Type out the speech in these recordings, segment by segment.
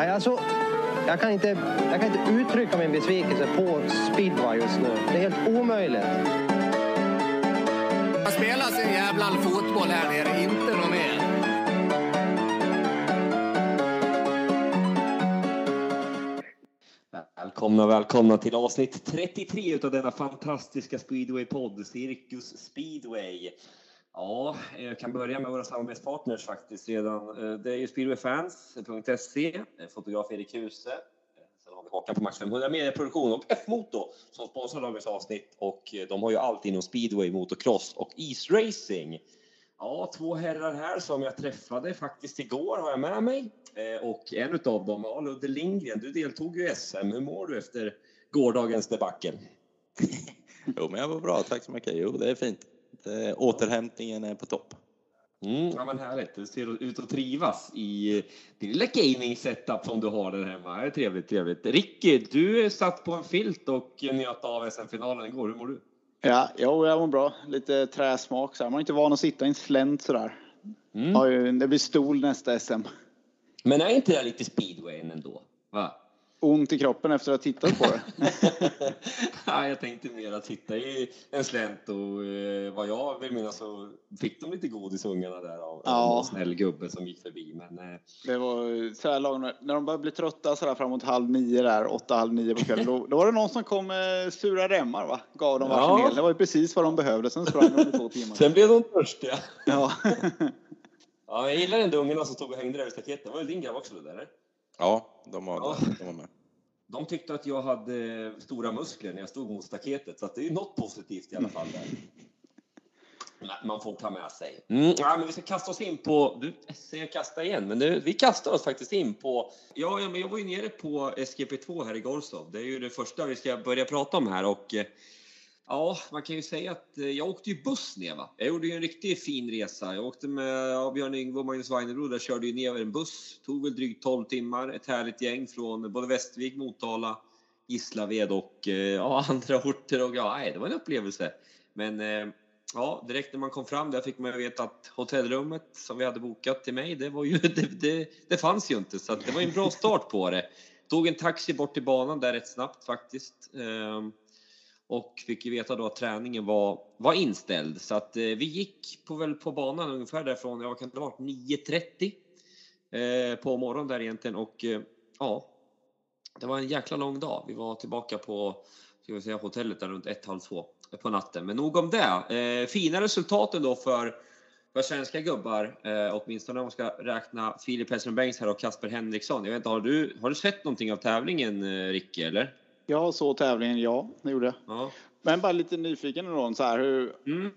Nej, alltså, jag, kan inte, jag kan inte uttrycka min besvikelse på speedway just nu. Det är helt omöjligt. Det spelas en jävla fotboll här nere, inte något mer. Välkomna, välkomna till avsnitt 33 utav denna fantastiska speedway-podd, Cirkus Speedway. Ja, eh, jag kan börja med våra samarbetspartners faktiskt redan. Eh, det är ju speedwayfans.se, eh, fotograf Erik Huse, sen har vi Håkan på Max 500 Medieproduktion och F-Moto som sponsrar dagens avsnitt och de har ju allt inom speedway, motocross och isracing. Ja, två herrar här som jag träffade faktiskt igår har jag med mig. Och en utav dem, ja, Ludde Lindgren, du deltog ju i SM. Hur mår du efter gårdagens debacle? jo, men jag var bra, tack så mycket. Jo, det är fint. Det, återhämtningen är på topp. Mm, ja, men härligt. Du ser ut att trivas i din lilla gaming-setup som du har där hemma. Det är trevligt, trevligt. Ricky, du satt på en filt och njöt av SM-finalen igår. Hur mår du? Ja, jo, jag mår bra. Lite träsmak. Så här. Man är inte van att sitta i en slänt sådär. Mm. Har ju, det blir stol nästa SM. Men är inte det lite speedway ändå? Va? Ont i kroppen efter att ha tittat på det? ja, jag tänkte mer att titta i en slänt och eh, vad jag vill minnas så fick de lite godis ungarna där av ja. en snäll gubbe som gick förbi. Men, eh... Det var så här lagom, när de började bli trötta så där framåt halv nio där, åtta, halv nio på kvällen, då, då var det någon som kom med sura remmar va? Gav dem varsin ja. Det var ju precis vad de behövde. Sen sprang de i två timmar. Sen blev de törstiga. Ja. ja, jag gillar den ungarna som stod och hängde där i staketet. Det var väl din grabb också det där? Ja, de var, ja. De var med. De tyckte att jag hade stora muskler när jag stod mot staketet, så det är något positivt i alla fall där. Man får ta med sig. Mm, ja, men vi ska kasta oss in på... Du säger kasta igen, men det, vi kastar oss faktiskt in på... Ja, jag var ju nere på SGP2 här i Gorsov. Det är ju det första vi ska börja prata om här och eh, Ja, man kan ju säga att eh, jag åkte ju buss ner. Va? Jag gjorde ju en riktigt fin resa. Jag åkte med ja, Björn Yngve och Magnus Weinerud. Där körde ju ner en buss. Tog väl drygt 12 timmar. Ett härligt gäng från både Västervik, Motala, Gislaved och eh, ja, andra orter. Och, ja, nej, det var en upplevelse. Men eh, ja, direkt när man kom fram där fick man veta att hotellrummet som vi hade bokat till mig, det, var ju, det, det, det fanns ju inte. Så det var en bra start på det. Tog en taxi bort till banan där rätt snabbt faktiskt. Ehm, och fick ju veta då att träningen var, var inställd. Så att eh, vi gick på, väl på banan ungefär därifrån, ja kan det ha varit 9.30 eh, på morgonen där egentligen och eh, ja, det var en jäkla lång dag. Vi var tillbaka på ska vi säga, hotellet där runt ett, halv två på natten. Men nog om det. Eh, fina resultat då för, för svenska gubbar, eh, åtminstone om man ska räkna Filip Hellström Bengts här och Kasper Henriksson. Jag vet inte, har du, har du sett någonting av tävlingen, eh, Ricke, eller? Jag såg tävlingen, ja, det gjorde jag. Ja. Men bara lite nyfiken då, så här, hur, mm.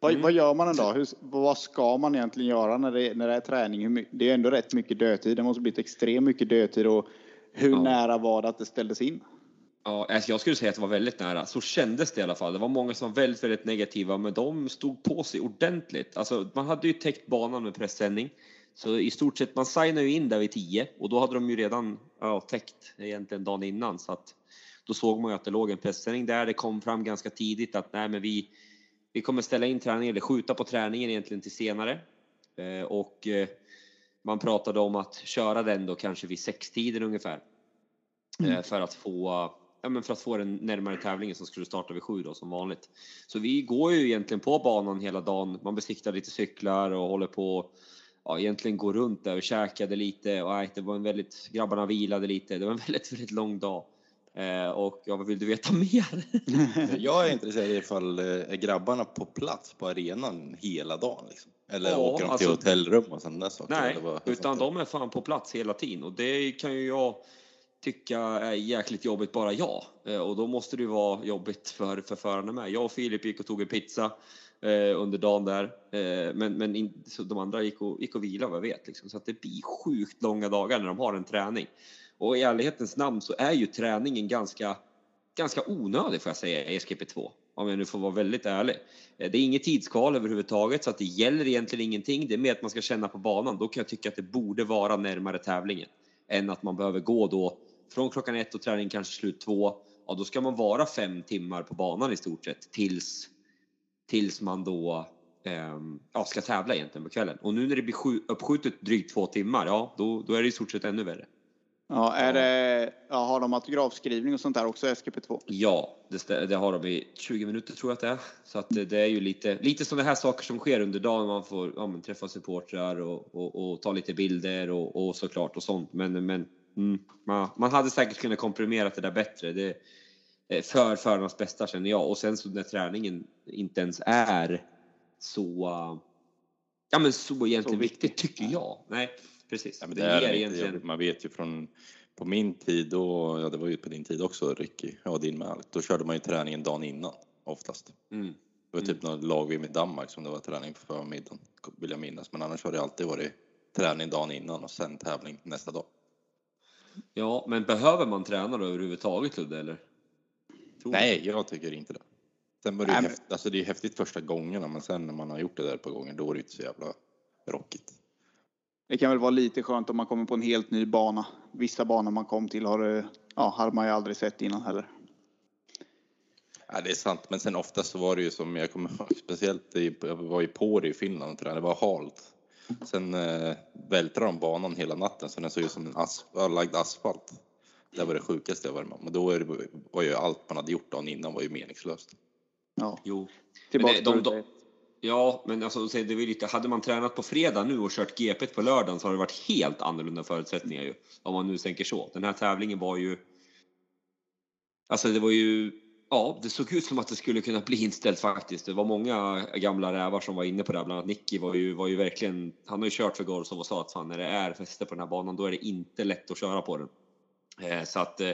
Vad, vad, gör man en dag? Hur, vad ska man egentligen göra när det, när det är träning? Det är ändå rätt mycket dödtid. Det måste blivit extremt mycket dödtid och hur ja. nära var det att det ställdes in? Ja, alltså jag skulle säga att det var väldigt nära. Så kändes det i alla fall. Det var många som var väldigt, väldigt negativa, men de stod på sig ordentligt. Alltså, man hade ju täckt banan med pressändning. Så i stort sett, man signade ju in där vid 10 och då hade de ju redan ja, täckt egentligen dagen innan. Så att då såg man ju att det låg en presssändning där. Det kom fram ganska tidigt att nej, men vi, vi kommer ställa in träningen eller skjuta på träningen egentligen till senare. Eh, och eh, man pratade om att köra den då kanske vid sextiden ungefär. Eh, mm. För att få ja, men för att få den närmare tävlingen som skulle starta vid sju då som vanligt. Så vi går ju egentligen på banan hela dagen. Man besiktar lite cyklar och håller på ja, egentligen gå runt där och käkade lite och nej, det var en väldigt, grabbarna vilade lite. Det var en väldigt, väldigt lång dag. Eh, och ja, vad vill du veta mer? jag är intresserad ifall eh, är grabbarna på plats på arenan hela dagen? Liksom? Eller ja, åker de till alltså, hotellrum och sådana saker? Nej, utan de är fan på plats hela tiden och det kan ju jag tycka är jäkligt jobbigt bara jag. Eh, och då måste det ju vara jobbigt för, för förarna med. Jag och Filip gick och tog en pizza under dagen där. Men men in, de andra gick och, gick och vilade vad jag vet. Liksom. Så att det blir sjukt långa dagar när de har en träning. Och i ärlighetens namn så är ju träningen ganska, ganska onödig får jag säga i SGP2. Om jag nu får vara väldigt ärlig. Eh, det är inget tidskval överhuvudtaget så att det gäller egentligen ingenting. Det är mer att man ska känna på banan. Då kan jag tycka att det borde vara närmare tävlingen än att man behöver gå då från klockan ett och träningen kanske slut två. Ja, då ska man vara fem timmar på banan i stort sett tills, tills man då eh, ja, ska tävla egentligen på kvällen. Och nu när det blir uppskjutet drygt två timmar, ja, då, då är det i stort sett ännu värre. Ja, är det, ja, har de autografskrivning och sånt där också, SGP2? Ja, det, det, har de i 20 minuter tror jag att det är. Så att det, är ju lite, lite sådana här saker som sker under dagen. Man får ja, men, träffa supportrar och, och, och, ta lite bilder och, och såklart och sånt. Men, men mm, man, man hade säkert kunnat komprimera det där bättre. Det, för förarnas bästa känner jag. Och sen så när träningen inte ens är så, ja men så egentligen så viktigt tycker jag. Nej, precis. Ja, men det, det är egentligen... Man vet ju från på min tid, då, ja det var ju på din tid också Ricky, ja din med då körde man ju träningen dagen innan oftast. Mm. Det var typ mm. något lag med Danmark som det var träning på förmiddagen, vill jag minnas. Men annars har det alltid varit träning dagen innan och sen tävling nästa dag. Ja, men behöver man träna då överhuvudtaget Ludde, eller? Tror Nej, jag tycker inte det. Sen var det, ju häftigt, alltså det är häftigt första gångerna, men sen när man har gjort det där par gånger, då är det inte så jävla rockigt. Det kan väl vara lite skönt om man kommer på en helt ny bana. Vissa banor man kom till har, ja, hade man ju aldrig sett innan heller. Ja, det är sant, men sen ofta så var det ju som jag kommer speciellt jag var ju på det i Finland och tränade, det var halt. Sen eh, vältrade de banan hela natten så den såg ut som en asfalt, lagd asfalt. Det var det sjukaste jag varit med om. Och då var, det, var ju allt man hade gjort dagen innan var ju meningslöst. Ja. Jo. Tillbaka men de, de, Ja, men alltså, det är lite, hade man tränat på fredag nu och kört GP på lördagen så har det varit helt annorlunda förutsättningar ju. Om man nu tänker så. Den här tävlingen var ju... Alltså det var ju... Ja, det såg ut som att det skulle kunna bli inställt faktiskt. Det var många gamla rävar som var inne på det, bland annat Nicky var ju, var ju verkligen... Han har ju kört för Gorsov och sa att fan, när det är fäste på den här banan, då är det inte lätt att köra på den. Eh, så att... Eh,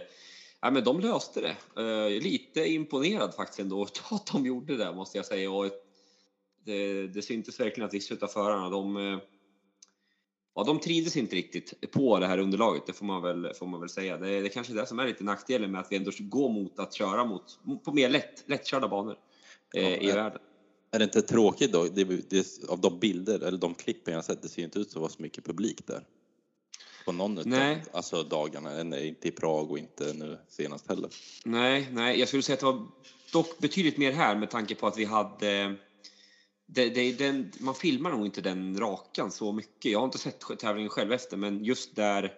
ja, men de löste det. Eh, lite imponerad faktiskt ändå att de gjorde det, måste jag säga. Och ett det, det syntes verkligen att vissa av förarna, de, eh, ja, de trivdes inte riktigt på det här underlaget, det får man väl, får man väl säga. Det, det är kanske är det som är lite nackdelen med att vi ändå går mot att köra mot, på mer lätt, lättkörda banor eh, ja, i är, världen. Är det inte tråkigt då? Det, det, av de bilder eller de klippen jag sett, det ser inte ut att vara så mycket publik där. På någon av alltså dagarna, inte i Prag och inte nu senast heller. Nej, nej, jag skulle säga att det var dock betydligt mer här med tanke på att vi hade det, det, den, man filmar nog inte den rakan så mycket. Jag har inte sett tävlingen själv efter, men just där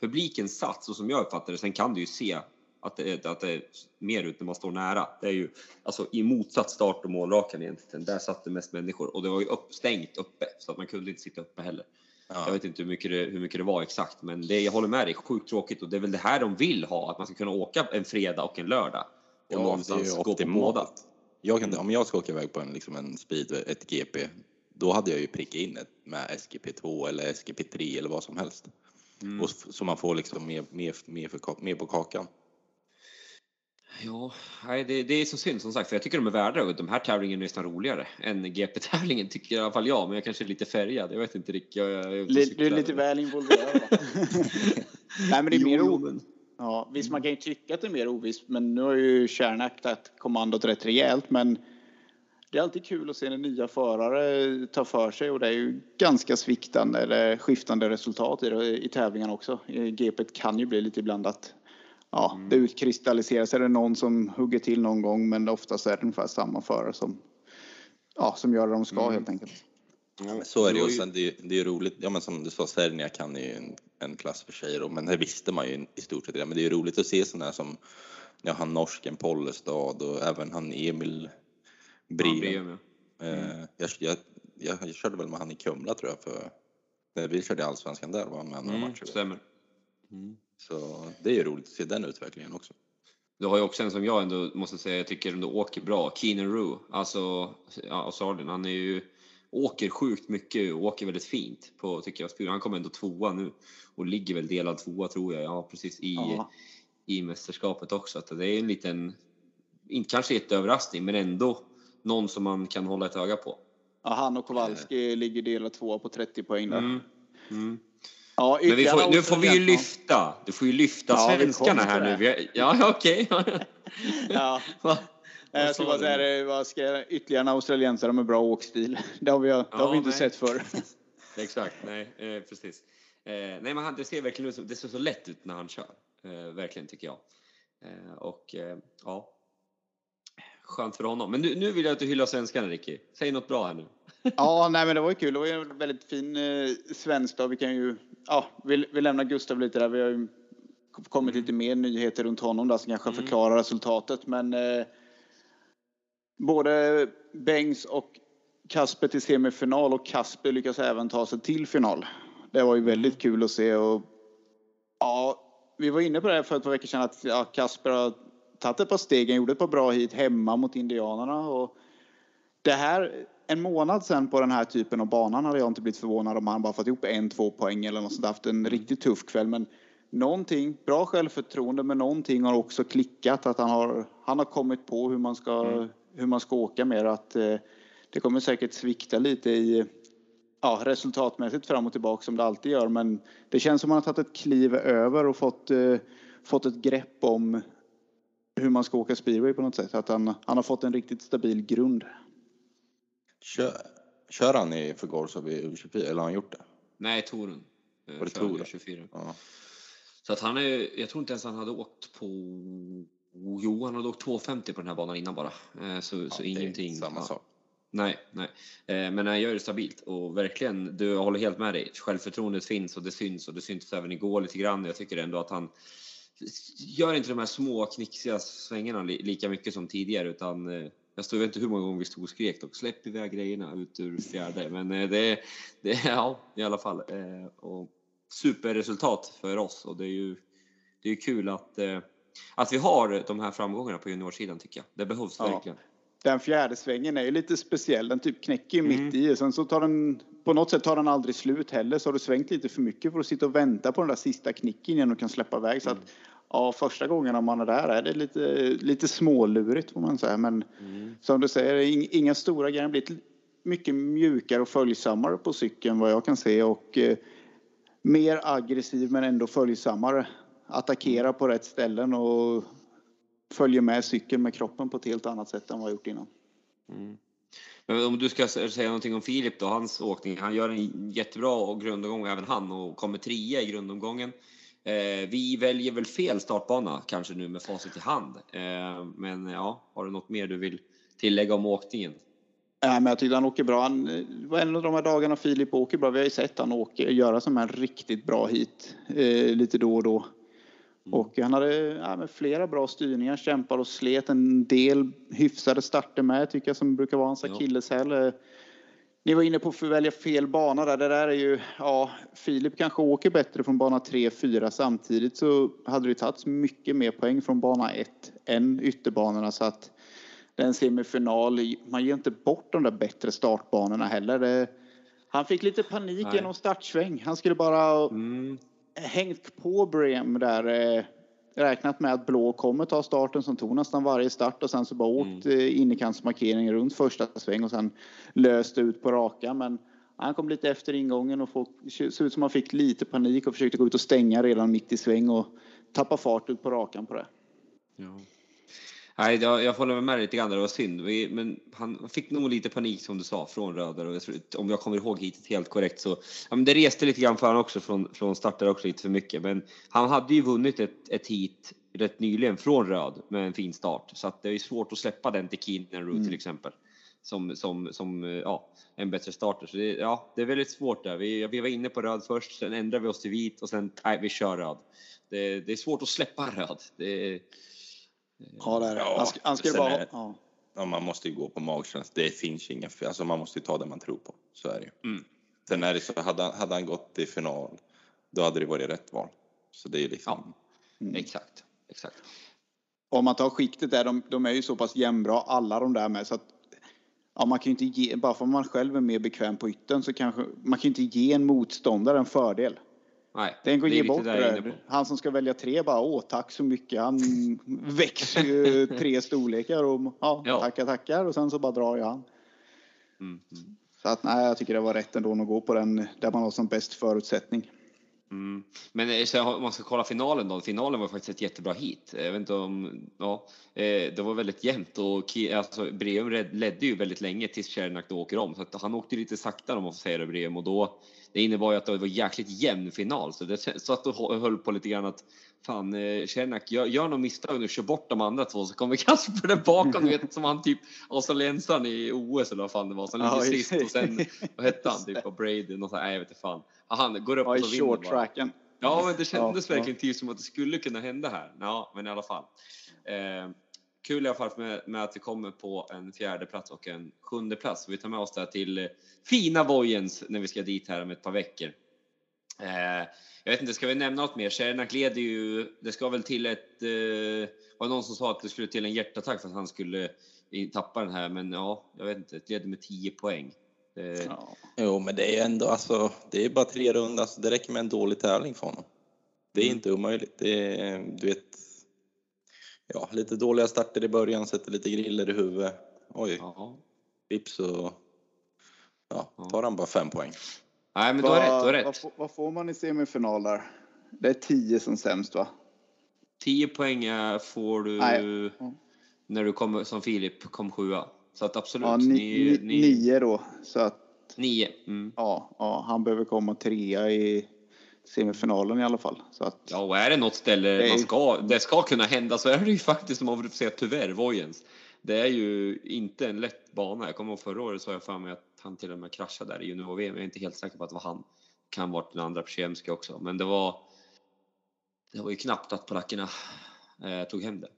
publiken satt, så som jag uppfattade det, sen kan du ju se att det, att det är mer ut när man står nära. Det är ju alltså i motsatt start och målrakan egentligen. Där satt det mest människor och det var ju upp, stängt uppe så att man kunde inte sitta uppe heller. Ja. Jag vet inte hur mycket, det, hur mycket det var exakt, men det, jag håller med dig. Sjukt tråkigt och det är väl det här de vill ha, att man ska kunna åka en fredag och en lördag och ja, någonstans gå på båda. Jag kan, om jag ska åka iväg på en, liksom en speed, ett GP, då hade jag ju prickat in ett med SGP2 eller SGP3 eller vad som helst. Mm. Och, så man får liksom mer, mer, mer, för, mer på kakan. Ja, nej, det, det, är så synd som sagt, för jag tycker de är värda och de här tävlingarna är nästan roligare än GP-tävlingen tycker i alla fall jag, men jag kanske är lite färgad. Jag vet inte riktigt. Jag, jag du är lite väl involverad. nej, men det är mer jo, Ja, visst, man kan ju tycka att det är mer ovisst, men nu har ju Kärnak tagit kommandot rätt rejält. Men det är alltid kul att se när nya förare tar för sig och det är ju ganska sviktande eller skiftande resultat i, det, i tävlingarna också. GP kan ju bli lite blandat. Ja, mm. det utkristalliseras. Är det någon som hugger till någon gång, men oftast är det ungefär samma förare som, ja, som gör det de ska mm. helt enkelt. Ja, så är det ju. Och sen det, det är roligt, ja men som du sa, Sernia kan ju en, en klass för sig då, men det visste man ju i stort sett redan. Men det är ju roligt att se sådana här som, ja han norsken Pollestad och även han Emil Briem. Ja, mm. eh, jag, jag, jag, jag, körde väl med han i Kumla tror jag, för när vi körde allsvenskan där var han med några mm, matcher. Stämmer. Mm. Så det är ju roligt att se den utvecklingen också. Du har ju också en som jag ändå måste säga, jag tycker ändå åker bra, Keenan Rue, alltså ja, Australien. Han är ju åker sjukt mycket och åker väldigt fint på, tycker jag. Han kommer ändå tvåa nu och ligger väl delad tvåa tror jag, ja precis i, i mästerskapet också. Att det är en liten, inte kanske jätteöverraskning, men ändå någon som man kan hålla ett öga på. Ja, han och Kowalski äh. ligger delad tvåa på 30 poäng där. Mm. Mm. Ja, men vi får, nu får vi ju lyfta. Du får ju lyfta ja, svenskarna här nu. Ja, okej. Okay. ja. Jag skulle bara säga vad ska ytterligare en australiensare med bra åkstil. Det har vi, det har vi inte nej. sett förr. Exakt, nej eh, precis. Eh, nej men han, det ser verkligen ut det ser så lätt ut när han kör. Eh, verkligen tycker jag. Eh, och eh, ja. Skönt för honom. Men nu, nu vill jag att du hyllar svenskarna Ricky. Säg något bra här nu. ja, nej men det var ju kul. Det var ju en väldigt fin eh, svensk dag. Vi kan ju, ja, vi, vi lämnar Gustav lite där. Vi har ju kommit lite mer nyheter runt honom där som kanske mm. förklarar resultatet. Men eh, både Bengs och Kasper till semifinal och Kasper lyckas även ta sig till final. Det var ju väldigt kul att se och ja, vi var inne på det för ett par veckor sedan att ja, Kasper har tagit ett par steg. Han gjorde ett par bra hit hemma mot Indianerna och det här en månad sedan på den här typen av banan hade jag inte blivit förvånad om han bara fått ihop en, två poäng eller något sånt. Haft en riktigt tuff kväll. Men någonting, bra självförtroende, men någonting har också klickat. Att han har, han har kommit på hur man ska, mm hur man ska åka mer. Att eh, det kommer säkert svikta lite i ja, resultatmässigt fram och tillbaka som det alltid gör. Men det känns som att han har tagit ett kliv över och fått, eh, fått ett grepp om hur man ska åka speedway på något sätt. Att han, han har fått en riktigt stabil grund. Kör, kör han i för Gorsov i U24 eller har han gjort det? Nej, Torun. Var det Torun? 24. Ja. Så att han är, jag tror inte ens han hade åkt på Jo, han hade åkt 250 på den här banan innan bara. Eh, så, ja, så ingenting. samma sak. Nej, nej. Eh, men han gör det stabilt och verkligen, du håller helt med dig. Självförtroendet finns och det syns och det syntes även igår lite grann. Jag tycker ändå att han gör inte de här små knixiga svängarna lika mycket som tidigare utan eh, jag stod, vet inte hur många gånger vi stod och skrek och släpp iväg grejerna ut ur fjärde. Men det, det ja, i alla fall. Och superresultat för oss och det är ju det är kul att, att vi har de här framgångarna på juniorsidan tycker jag. Det behövs ja. verkligen den fjärde svängen är ju lite speciell. Den typ knäcker mm. mitt i. Sen så tar den, på något sätt tar den aldrig slut heller. Så har du svängt lite för mycket för att sitta och vänta på den där sista knicken innan du kan släppa iväg. Så att, mm. ja, första gången man är där är det lite, lite smålurigt får man säga. Men mm. som du säger, inga stora grejer. blivit mycket mjukare och följsammare på cykeln vad jag kan se. Och eh, mer aggressiv men ändå följsammare. Attackera på rätt ställen och följer med cykeln med kroppen på ett helt annat sätt än vad jag gjort innan. Mm. Men om du ska säga någonting om Filip då, hans åkning. Han gör en jättebra grundomgång även han och kommer trea i grundomgången. Eh, vi väljer väl fel startbana kanske nu med facit i hand. Eh, men ja, har du något mer du vill tillägga om åkningen? Nej, men jag tyckte han åker bra. Han, det var en av de här dagarna Filip åker bra. Vi har ju sett han åker, göra som här riktigt bra hit eh, lite då och då. Mm. Och han hade ja, flera bra styrningar, kämpade och slet en del hyfsade starter med tycker jag som brukar vara hans akilleshäl. Ja. Ni var inne på att välja fel bana där. Det där är ju, ja, Filip kanske åker bättre från bana 3, 4 samtidigt så hade det tagits mycket mer poäng från bana 1 än ytterbanorna så att den semifinal, man ger inte bort de där bättre startbanorna heller. Det, han fick lite panik Nej. genom startsväng. Han skulle bara mm hängt på Brem där. Eh, räknat med att Blå kommer ta starten som tog nästan varje start och sen så bara åkt mm. Eh, innerkantsmarkering runt första sväng och sen löste ut på raka. Men han kom lite efter ingången och såg ut som han fick lite panik och försökte gå ut och stänga redan mitt i sväng och tappa fart ut på rakan på det. Ja. Nej, jag, jag håller med lite grann. Det var synd. Men han fick nog lite panik som du sa från Röder. Och jag tror, om jag kommer ihåg hittills helt korrekt så. Ja, men det reste lite grann för honom också från, från startare också lite för mycket. Men han hade ju vunnit ett, ett hit rätt nyligen från Röd med en fin start. Så att det är svårt att släppa den till Keenan Root mm. till exempel. Som, som, som ja, en bättre starter. Så det, ja, det är väldigt svårt där. Vi, vi var inne på röd först, sen ändrade vi oss till vit och sen, nej, vi kör röd. Det, det är svårt att släppa röd. Det, Ja, det är det. Sk han skulle bara... Är, ja. ja. man måste ju gå på magkänsla. Det finns ju inga... Alltså man måste ju ta det man tror på. Så är det ju. Mm. Sen är det så, hade han, hade han gått i final, då hade det varit rätt val. Så det är liksom... Ja, mm. exakt. Exakt. Om man tar skiktet där, de, de är ju så pass jämnbra alla de där med så att ja, man kan ju inte ge, bara för att man själv är mer bekväm på ytten så kanske man kan ju inte ge en motståndare en fördel. Nej, den går ge bort det. Han som ska välja tre bara, åh tack så mycket. Han växer ju tre storlekar och ja, ja. tackar tackar och sen så bara drar jag han. Mm, mm. Så att nej, jag tycker det var rätt ändå att gå på den där man har som bäst förutsättning. Mm. Men eh, om man ska kolla finalen då. Finalen var faktiskt ett jättebra hit. Jag vet inte om, ja, eh, det var väldigt jämnt och alltså, Breum ledde ju väldigt länge tills Cernak åker om. Så att han åkte lite sakta om man får säga det Breum och då det innebar ju att det var jäkligt jämn final så det satt och höll på lite grann att fan Cernak gör, gör något misstag nu, kör bort de andra två så kommer Kasper där bakom du vet som han typ australiensaren i OS eller vad fan det var som ligger sist och sen vad hette han typ och Brady och så här, nej jag vet inte fan. Han går upp och så vinner tracken. Ja, men det kändes ja, verkligen ja. som att det skulle kunna hända här. Ja, men i alla fall. Eh, kul i alla fall med, med, att vi kommer på en fjärde plats och en sjunde plats. Vi tar med oss det till eh, fina Vojens när vi ska dit här om ett par veckor. Eh, jag vet inte, ska vi nämna något mer? Shernak leder ju, det ska väl till ett, eh, var någon som sa att det skulle till en hjärtattack för att han skulle tappa den här, men ja, jag vet inte, det leder med 10 poäng. Det... Ja. Jo, men det är ändå alltså, det är bara tre rundor, alltså, det räcker med en dålig tävling för honom. Det är mm. inte omöjligt. Det är, du vet, ja, lite dåliga starter i början, sätter lite griller i huvudet. Oj, ja. vips så ja, tar han bara fem poäng. Nej, men du har rätt. Du har rätt. Vad, vad, får man i semifinal där? Det är tio som sämst, va? Tio poäng får du Nej. när du kommer som Filip kom sjua. Så att absolut. Ja, ni, ni, ni... Nio då. Så att, nio. Mm. Ja, ja, han behöver komma trea i semifinalen i alla fall. Så att, ja, och är det något ställe det, man ska, det ska kunna hända så är det ju faktiskt, om man får säga tyvärr, Vojens. Det är ju inte en lätt bana. Jag kommer ihåg förra året så jag för mig att han till och med kraschade där i junior-VM. Jag är inte helt säker på att det var han. Kan varit den andra Przemski också, men det var. Det var ju knappt att polackerna eh, tog hem det.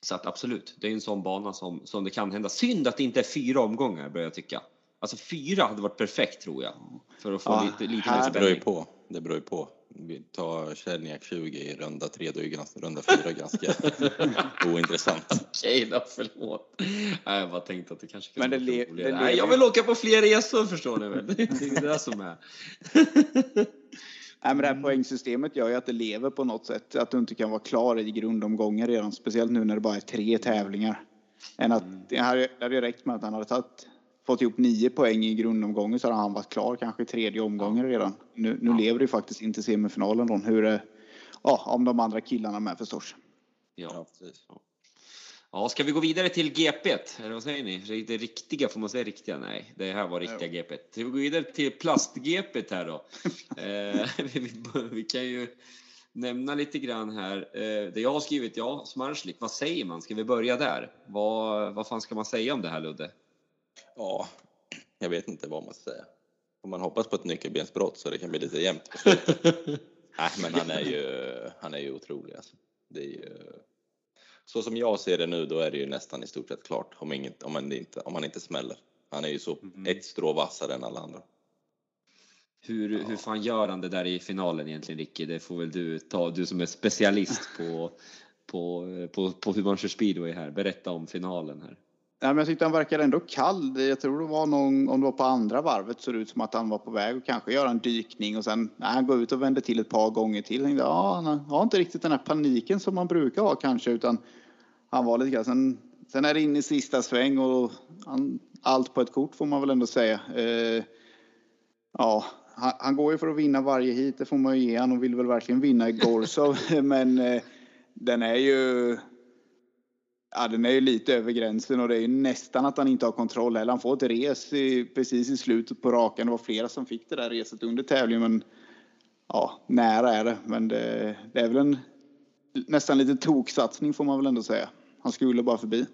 Så att absolut, det är en sån bana som, som det kan hända. Synd att det inte är fyra omgångar börjar jag tycka. Alltså fyra hade varit perfekt tror jag. För att få ja, lite, lite mer spänning. Det beror ju på. Det beror ju på. Vi tar Tjärniak 20 i runda tre, då är ganska, runda fyra ganska ointressant. Okej då, förlåt. Nej, jag bara tänkte att det kanske kunde Men det det Nej, jag vill åka på fler resor förstår ni väl. Det är det som är. Nej, men det här poängsystemet gör ju att det lever på något sätt. Att du inte kan vara klar i grundomgången redan. Speciellt nu när det bara är tre tävlingar. Än att, mm. det hade ju räckt med att han hade tagit fått ihop nio poäng i grundomgången så hade han varit klar kanske i tredje omgången redan. Nu, nu ja. lever det faktiskt inte semifinalen då. Hur det, ja, om de andra killarna med förstås. Ja, precis. Ja, ska vi gå vidare till GP? Eller vad säger ni? Det riktiga, får man säga riktiga? Nej, det här var riktiga ja. GP. Ska vi gå vidare till plast-GP här då? eh, vi, vi, kan ju nämna lite grann här. Eh, det jag har skrivit, ja, Smarslik, vad säger man? Ska vi börja där? Vad, vad fan ska man säga om det här Ludde? Ja, jag vet inte vad man ska säga. Om man hoppas på ett nyckelbensbrott så det kan bli lite jämnt på slutet. Nej, men han är ju, han är ju otrolig alltså. Det är ju, så som jag ser det nu, då är det ju nästan i stort sett klart om, inget, om, man, inte, om man inte smäller. Han är ju så mm. ett strå vassare än alla andra. Hur, ja. hur fan gör han det där i finalen egentligen, Ricky? Det får väl du ta, du som är specialist på, på, på, på man kör speedway här. Berätta om finalen här. Ja, men jag tyckte han verkade ändå kall. Jag tror det var någon, om det var på andra varvet, såg det ut som att han var på väg att kanske göra en dykning och sen när han går ut och vänder till ett par gånger till. Tänkte, ja, han har inte riktigt den här paniken som man brukar ha kanske, utan han var lite grann. Sen, sen är det in i sista sväng och han, allt på ett kort får man väl ändå säga. Eh, ja, han, han, går ju för att vinna varje hit, det får man ju ge han och vill väl verkligen vinna i Gorsov, men eh, den är ju Ja, den är ju lite över gränsen och det är ju nästan att han inte har kontroll heller. Han får ett res i, precis i slutet på raken. Det var flera som fick det där reset under tävlingen, men ja, nära är det. Men det, det är väl en nästan lite toksatsning får man väl ändå säga. Han skulle bara förbi.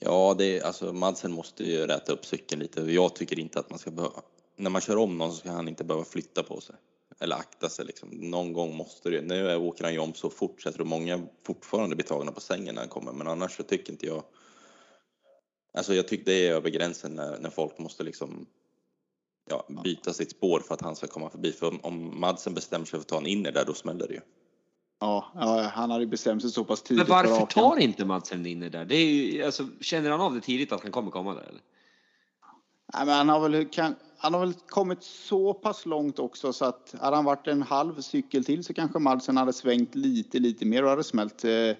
Ja, det alltså Madsen måste ju räta upp cykeln lite. Jag tycker inte att man ska behöva, när man kör om någon så ska han inte behöva flytta på sig eller akta sig liksom. Någon gång måste det. Nu åker han ju om så fort så jag tror många fortfarande blir tagna på sängen när han kommer. Men annars så tycker inte jag. Alltså jag tycker det är över gränsen när, när folk måste liksom ja, byta sitt spår för att han ska komma förbi. För om Madsen bestämmer sig för att ta en inner där, då smäller det ju. Ja, ja, han hade bestämt sig så pass tidigt. Men varför tar inte Madsen en inner där? Det är ju, alltså, känner han av det tidigt att han kommer komma där? Eller? Nej, men han har väl kan, han har väl kommit så pass långt också så att hade han varit en halv cykel till så kanske Madsen hade svängt lite, lite mer och hade smält. Eh,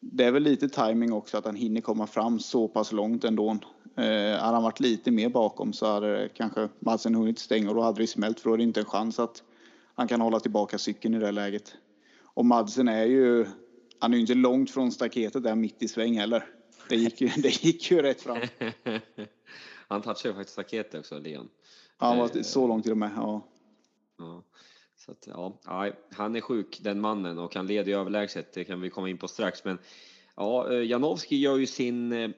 det är väl lite timing också att han hinner komma fram så pass långt ändå. Eh, hade han varit lite mer bakom så hade kanske Madsen hunnit stänga och då hade det smält för då är det inte en chans att han kan hålla tillbaka cykeln i det läget. Och Madsen är ju, han är ju inte långt från staketet där mitt i sväng heller. Det gick ju, det gick ju rätt fram. Han touchade ju faktiskt staketet också, Leon. Ja, han var så långt till och med. Ja. ja. Så att, ja, han är sjuk den mannen och han leder ju överlägset. Det kan vi komma in på strax. Men ja, eh, Janowski gör ju sin eh,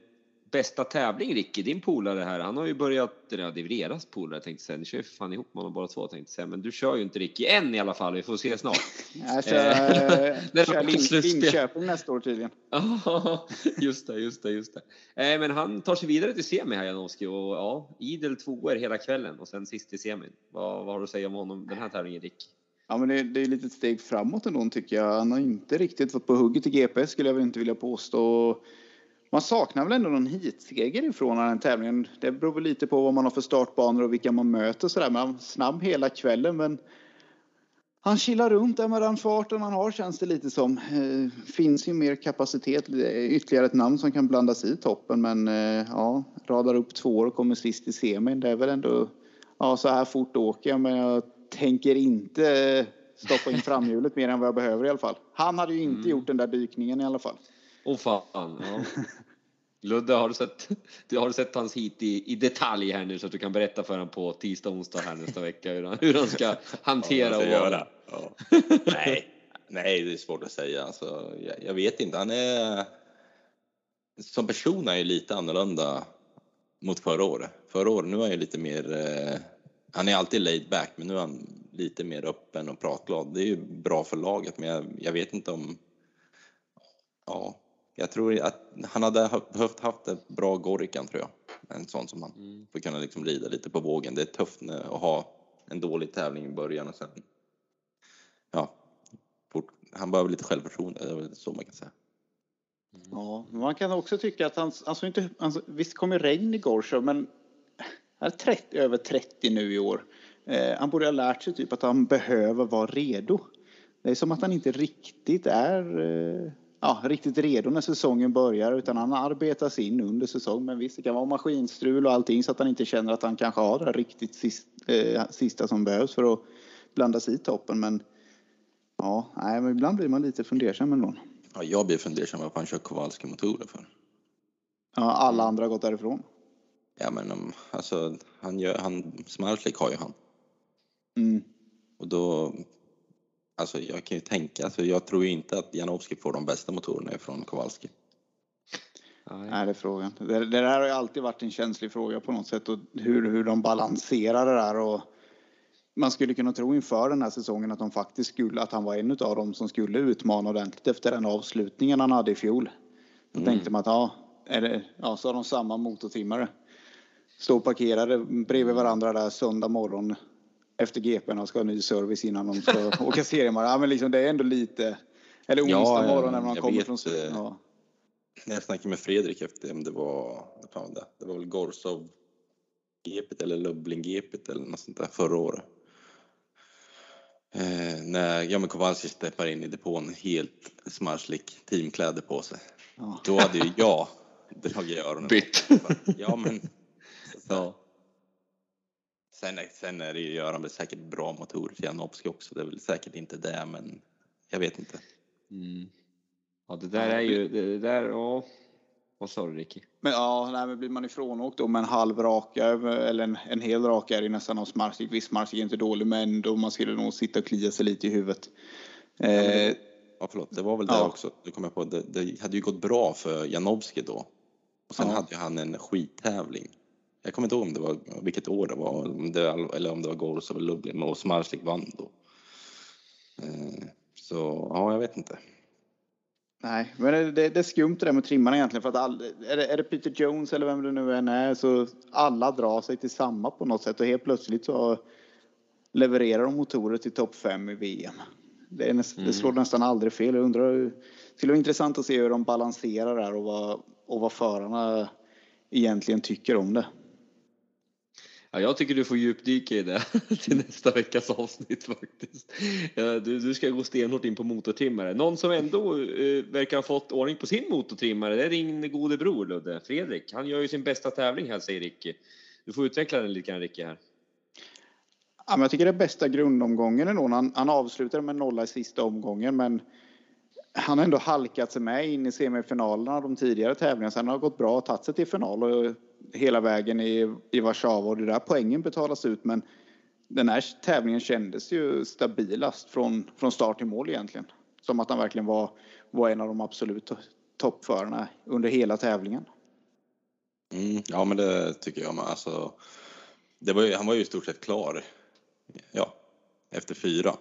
bästa tävling, Ricky, din polare här, han har ju börjat, ja det är eras polare tänkte jag säga, ni kör ju för fan ihop med honom båda två tänkte jag säga, men du kör ju inte Ricky än i alla fall, vi får se snart. Jag kör, eh, kör Lin, Linköping nästa år tydligen. Ja, just det, just det, just det. Eh, men han tar sig vidare till semi här Janowski och ja, idel tvåor hela kvällen och sen sist i semin. Vad, vad har du att säga om honom den här tävlingen Rick? Ja, men det, det är lite ett steg framåt ändå tycker jag. Han har inte riktigt varit på hugget i GP skulle jag väl inte vilja påstå. Man saknar väl ändå någon heatseger ifrån den här tävlingen. Det beror väl lite på vad man har för startbanor och vilka man möter sådär. Men han snabb hela kvällen men han chillar runt där med den farten han har känns det lite som. Eh, finns ju mer kapacitet, ytterligare ett namn som kan blandas i toppen men eh, ja, radar upp två och kommer sist i semin. Det är väl ändå, ja så här fort åker jag men jag tänker inte stoppa in framhjulet mer än vad jag behöver i alla fall. Han hade ju inte mm. gjort den där dykningen i alla fall. Oh, fan. Ja. Ludde, har du sett, har du sett hans hit i, i detalj här nu så att du kan berätta för honom på tisdag, onsdag här nästa vecka hur han, hur han ska hantera ja, och göra. Ja. nej, nej, det är svårt att säga. Alltså, jag, jag, vet inte. Han är som person är ju lite annorlunda mot förra året. Förra året, nu är han lite mer eh, han är alltid laid back, men nu är han lite mer öppen och pratglad. Det är ju bra för laget, men jag, jag vet inte om... Ja, jag tror att han hade behövt haft ett bra Gorikan, tror jag. En sån som han, mm. för att kunna liksom rida lite på vågen. Det är tufft att ha en dålig tävling i början och sen... Ja, fort, han behöver lite självförtroende, det är väl så man kan säga. Mm. Ja, man kan också tycka att han, alltså inte, alltså, visst kommer regn i Gorshow, men han är 30, över 30 nu i år. Eh, han borde ha lärt sig typ att han behöver vara redo. Det är som att han inte riktigt är eh, ja, riktigt redo när säsongen börjar utan han arbetas in under säsong. Men visst, det kan vara maskinstrul och allting så att han inte känner att han kanske har det riktigt sist, eh, sista som behövs för att blanda sig i toppen. Men ja, nej, men ibland blir man lite fundersam ändå. Ja, jag blir fundersam varför han kör Kowalski-motorer för. Ja, alla andra har gått därifrån. Ja men alltså, han gör, han, Smarslik har ju han. Mm. Och då, alltså jag kan ju tänka, alltså jag tror ju inte att Janowski får de bästa motorerna från Kowalski. Nej, det är frågan. Det, det där har ju alltid varit en känslig fråga på något sätt och hur, hur de balanserar det där och man skulle kunna tro inför den här säsongen att de faktiskt skulle, att han var en av dem som skulle utmana ordentligt efter den avslutningen han hade i fjol. Då mm. tänkte man att ja, är det, ja, så har de samma motortimmare stå parkerade bredvid varandra där söndag morgon efter GPn och ska ha ny service innan de ska åka seriemark. Ja, men liksom det är ändå lite, eller onsdag ja, morgon när man kommer vet, från... Ja. När jag snackade med Fredrik efter om det var, fan det, det var väl Gorsov GP eller Lublin GP eller något sånt där förra året. Eh, när Jamie Kowalski steppar in i depån helt smarslik teamkläder på sig. Ja. Då hade ju jag dragit öronen Bytt. Ja men Ja. Sen, sen är det ju, gör han väl säkert bra motorer till Janowski också. Det är väl säkert inte det, men jag vet inte. Mm. Ja, det där är ju, det där, ja. Vad sa du Ricky? Men ja, nej, men blir man ifrånåkt då med en halv raka eller en, en hel raka är det nästan hos Marsik. Visst, Marsik är inte dålig, men då man skulle nog sitta och klia sig lite i huvudet. Eh, ja, det, ja, förlåt, det var väl ja. det också. Det kom jag på. Det, det hade ju gått bra för Janowski då. Och sen ja. hade ju han en skittävling jag kommer inte ihåg om det var, vilket år det var, om det, eller om det var Gors eller Lublin, och Smarslik vann då. Eh, så ja, jag vet inte. Nej, men det, det, det är skumt det där med trimmarna egentligen. För att all, är, det, är det Peter Jones eller vem det nu än är så alla drar sig till samma på något sätt och helt plötsligt så levererar de motorer till topp 5 i VM. Det, näst, mm. det slår nästan aldrig fel. Jag undrar, det skulle vara intressant att se hur de balanserar där och vad, och vad förarna egentligen tycker om det. Ja, jag tycker du får djupdyka i det till nästa veckas avsnitt faktiskt. Du, du ska gå stenhårt in på motortrimmare. Någon som ändå eh, verkar ha fått ordning på sin motortrimmare, det är din gode bror Ludde, Fredrik. Han gör ju sin bästa tävling här, säger Ricky. Du får utveckla den lite grann, Ricky, här. Ja, men jag tycker det är bästa grundomgången ändå. Han, han avslutar med nolla i sista omgången, men han har ändå halkat sig med in i semifinalerna de tidigare tävlingarna. Sen har har gått bra och tagit sig till final och hela vägen i, i Warszawa och det där poängen betalas ut. Men den här tävlingen kändes ju stabilast från, från start till mål egentligen. Som att han verkligen var, var en av de absolut toppförarna under hela tävlingen. Mm, ja, men det tycker jag med. Alltså, det var ju, han var ju i stort sett klar ja, efter fyra.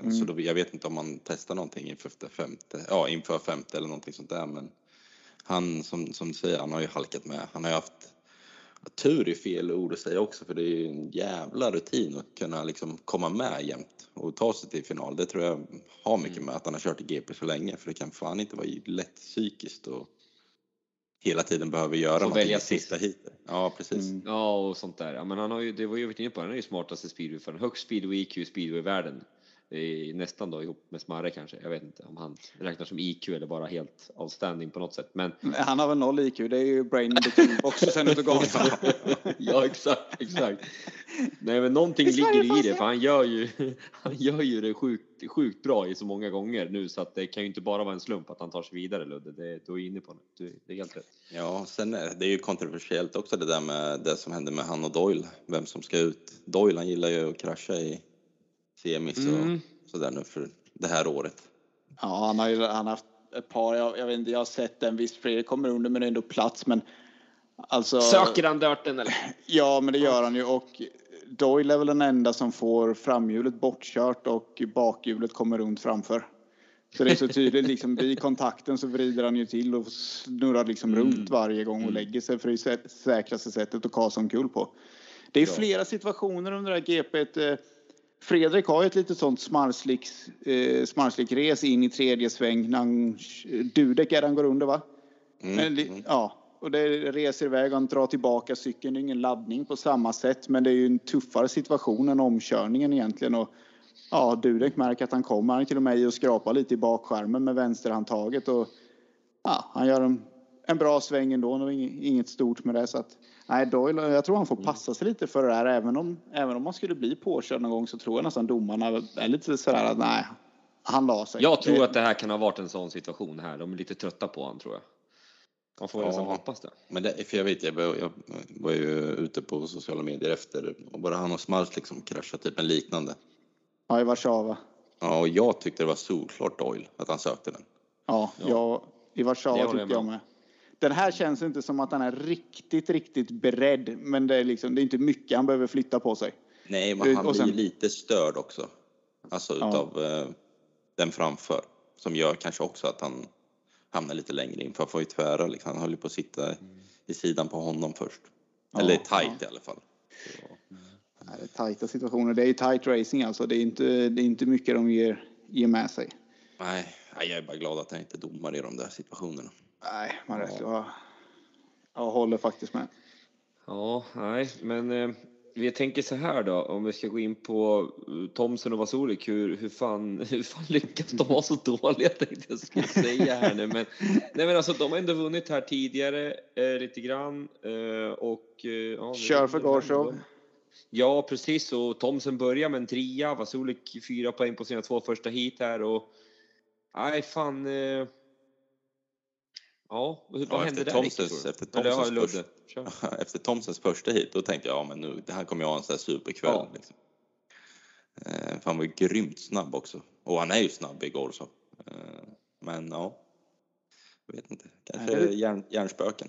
Mm. Så då, jag vet inte om man testar någonting inför femte, ja, inför femte eller någonting sånt där. Men han, som, som du säger, han har ju halkat med. Han har ju haft tur i fel ord att säga också, för det är ju en jävla rutin att kunna liksom komma med jämt och ta sig till final. Det tror jag har mycket mm. med att han har kört i GP så länge, för det kan fan inte vara lätt psykiskt och hela tiden behöver göra något välja sista hit. Ja, precis. Mm. Ja, och sånt där. Ja, men han har ju, det var ju inne på, han är ju smartaste speedway högst speedway IQ speedway i världen nästan då ihop med Smarre kanske. Jag vet inte om han räknas som IQ eller bara helt outstanding på något sätt. Men... Han har väl noll IQ, det är ju brain in och sen ut och ja, exakt, exakt. Nej, men någonting ligger i det, för han gör ju, han gör ju det sjukt, sjukt bra i så många gånger nu så att det kan ju inte bara vara en slump att han tar sig vidare Ludde. Det, du är inne på det. Det är helt rätt. Ja, sen är det är ju kontroversiellt också det där med det som hände med han och Doyle, vem som ska ut. Doyle, han gillar ju att krascha i semis mm. och sådär nu för det här året. Ja, han har ju han har haft ett par, jag, jag vet inte, jag har sett en viss Fredrik kommer under men ändå plats men alltså. Söker han dörten eller? Ja, men det gör han ju och Doyle är väl den enda som får framhjulet bortkört och bakhjulet kommer runt framför. Så det är så tydligt, liksom vid kontakten så vrider han ju till och snurrar liksom mm. runt varje gång och mm. lägger sig för det säkraste sättet att kasa omkull på. Det är ja. flera situationer under det här GPet eh, Fredrik har ju ett litet sånt smarslik, eh, smarslik res in i tredje sväng när han, Dudek är han går under va? Mm. Men, mm. ja, och det reser iväg, han drar tillbaka cykeln, det är ingen laddning på samma sätt men det är ju en tuffare situation än omkörningen egentligen. Och, ja, Dudek märker att han kommer, han är till och med i och skrapar lite i bakskärmen med vänsterhandtaget och ja, han gör en, en bra sväng ändå, och inget stort med det så att Nej, Doyle, jag tror han får mm. passa sig lite för det där. Även om, även om man skulle bli påkörd någon gång så tror jag nästan domarna är lite sådär att nej, han la sig. Jag tror att det här kan ha varit en sån situation här. De är lite trötta på honom tror jag. Man får ja, nästan hoppas det. Men det, för jag vet, jag var, jag var ju ute på sociala medier efter och bara han och Smals liksom kraschade typ en liknande. Ja, i Warszawa. Ja, och jag tyckte det var solklart Doyle att han sökte den. Ja, ja. Jag, i Warszawa tyckte jag med. Den här känns inte som att han är riktigt, riktigt beredd. Men det är, liksom, det är inte mycket han behöver flytta på sig. Nej, men han sen, blir lite störd också. Alltså ja. utav eh, den framför. Som gör kanske också att han hamnar lite längre in. För han får ju tvära liksom. Han håller på att sitta mm. i sidan på honom först. Ja, Eller tight ja. i alla fall. Så. Det är tajta situationer. Det är tight racing alltså. Det är inte, det är inte mycket de ger, ger med sig. Nej, jag är bara glad att jag inte är domare i de där situationerna. Nej, man rätt ja. Jag håller faktiskt med. Ja, nej, men eh, vi tänker så här då, om vi ska gå in på eh, Thomsen och Vasolik, hur, hur, fan, hur fan lyckas de vara så dåliga tänkte jag skulle säga här nu. Men, nej men alltså de har ändå vunnit här tidigare eh, lite grann eh, och... Eh, ja, Kör för Gorshov. Ja, precis. Och Thomsen börjar med en trea, Vasolik fyra poäng på sina två första hit här och... Nej, fan. Eh, Ja, vad ja, hände där Tomsens, efter, Tomsens första, efter Thomsens första hit, då tänkte jag ja, men nu, det här kommer jag ha en sån här superkväll. Ja. Liksom. Eh, för han var ju grymt snabb också. Och han är ju snabb i så. Eh, men ja, jag vet inte. Kanske det... järn, hjärnspöken.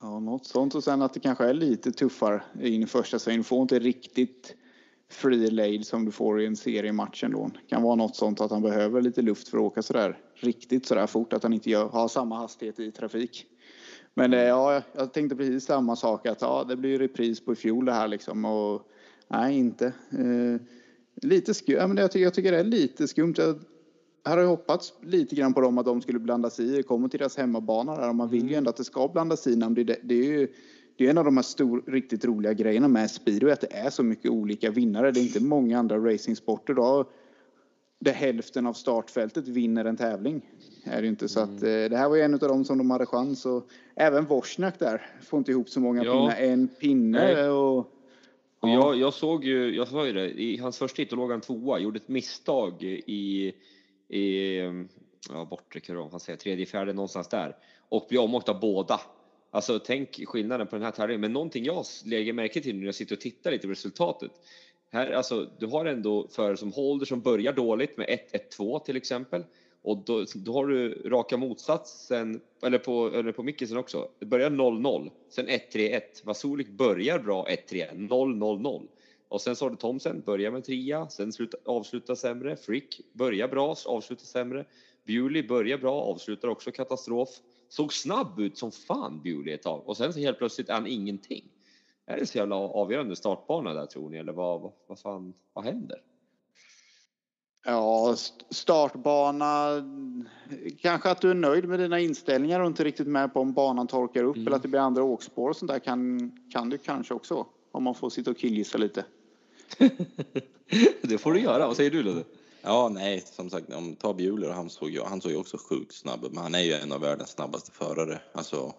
Ja, något sånt. Och sen att det kanske är lite tuffare in i första svängen. Du får inte riktigt free laid som du får i en seriematch ändå. Det kan vara något sånt att han behöver lite luft för att åka sådär riktigt sådär fort, att han inte gör, har samma hastighet i trafik. Men eh, ja, jag tänkte precis samma sak att ja, det blir repris på i fjol det här liksom och nej, inte. Eh, lite skumt, ja, men jag tycker, jag tycker det är lite skumt. Jag hade hoppats lite grann på dem att de skulle blanda sig i. Det kommer till deras hemmabana där man vill ju ändå att det ska blandas i namn. Det, det är ju det är en av de här stor, riktigt roliga grejerna med speedway, att det är så mycket olika vinnare. Det är inte många andra racingsporter då där hälften av startfältet vinner en tävling. Är det inte så att mm. det här var ju en av dem som de hade chans och även Wozniak där får inte ihop så många ja. pinnar. En pinne och och jag, jag, såg ju, jag sa ju det, i hans första hit låg han tvåa, gjorde ett misstag i, i ja, bortre kurvan, han säger tredje, fjärde någonstans där och blev omåkt av båda. Alltså tänk skillnaden på den här tävlingen. Men någonting jag lägger märke till när jag sitter och tittar lite på resultatet. Här, alltså, du har ändå förare som Holder som börjar dåligt med 1-1-2 till exempel. Och då, då har du raka motsatsen, eller på, eller på Mickelsen också. Det börjar 0-0, sen 1-3-1. Vasulik börjar bra 1-3, 0-0-0. Och sen så har du Thomsen, börjar med trea, sen sluta, avslutar sämre. Frick börjar bra, avslutar sämre. Bewley börjar bra, avslutar också katastrof. Såg snabb ut som fan Bewley ett tag och sen så helt plötsligt är han ingenting. Är det så jävla avgörande startbana där tror ni eller vad, vad, vad fan, vad händer? Ja, startbana. Kanske att du är nöjd med dina inställningar och inte riktigt med på om banan torkar upp mm. eller att det blir andra åkspår och sånt där kan, kan du kanske också. Om man får sitta och killgissa lite. det får du göra. Vad säger du Ludde? Ja, nej, som sagt, om tar Bjuler, han såg ju, han såg ju också sjukt snabb men han är ju en av världens snabbaste förare, alltså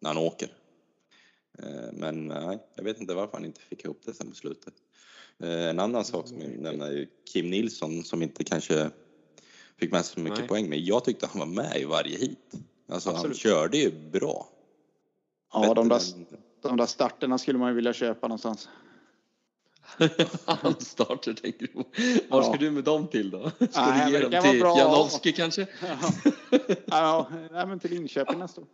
när han åker. Eh, men nej, jag vet inte varför han inte fick ihop det sen på slutet. Eh, en annan sak som jag nämner är Kim Nilsson som inte kanske fick med så mycket nej. poäng, men jag tyckte han var med i varje hit. Alltså Absolut. han körde ju bra. Ja, de där, de där starterna skulle man ju vilja köpa någonstans. Handstarter tänker du. Var ska du med dem till då? Ska Nej, du ge dem till Janowski kanske? ja, ja men till Linköping nästa år.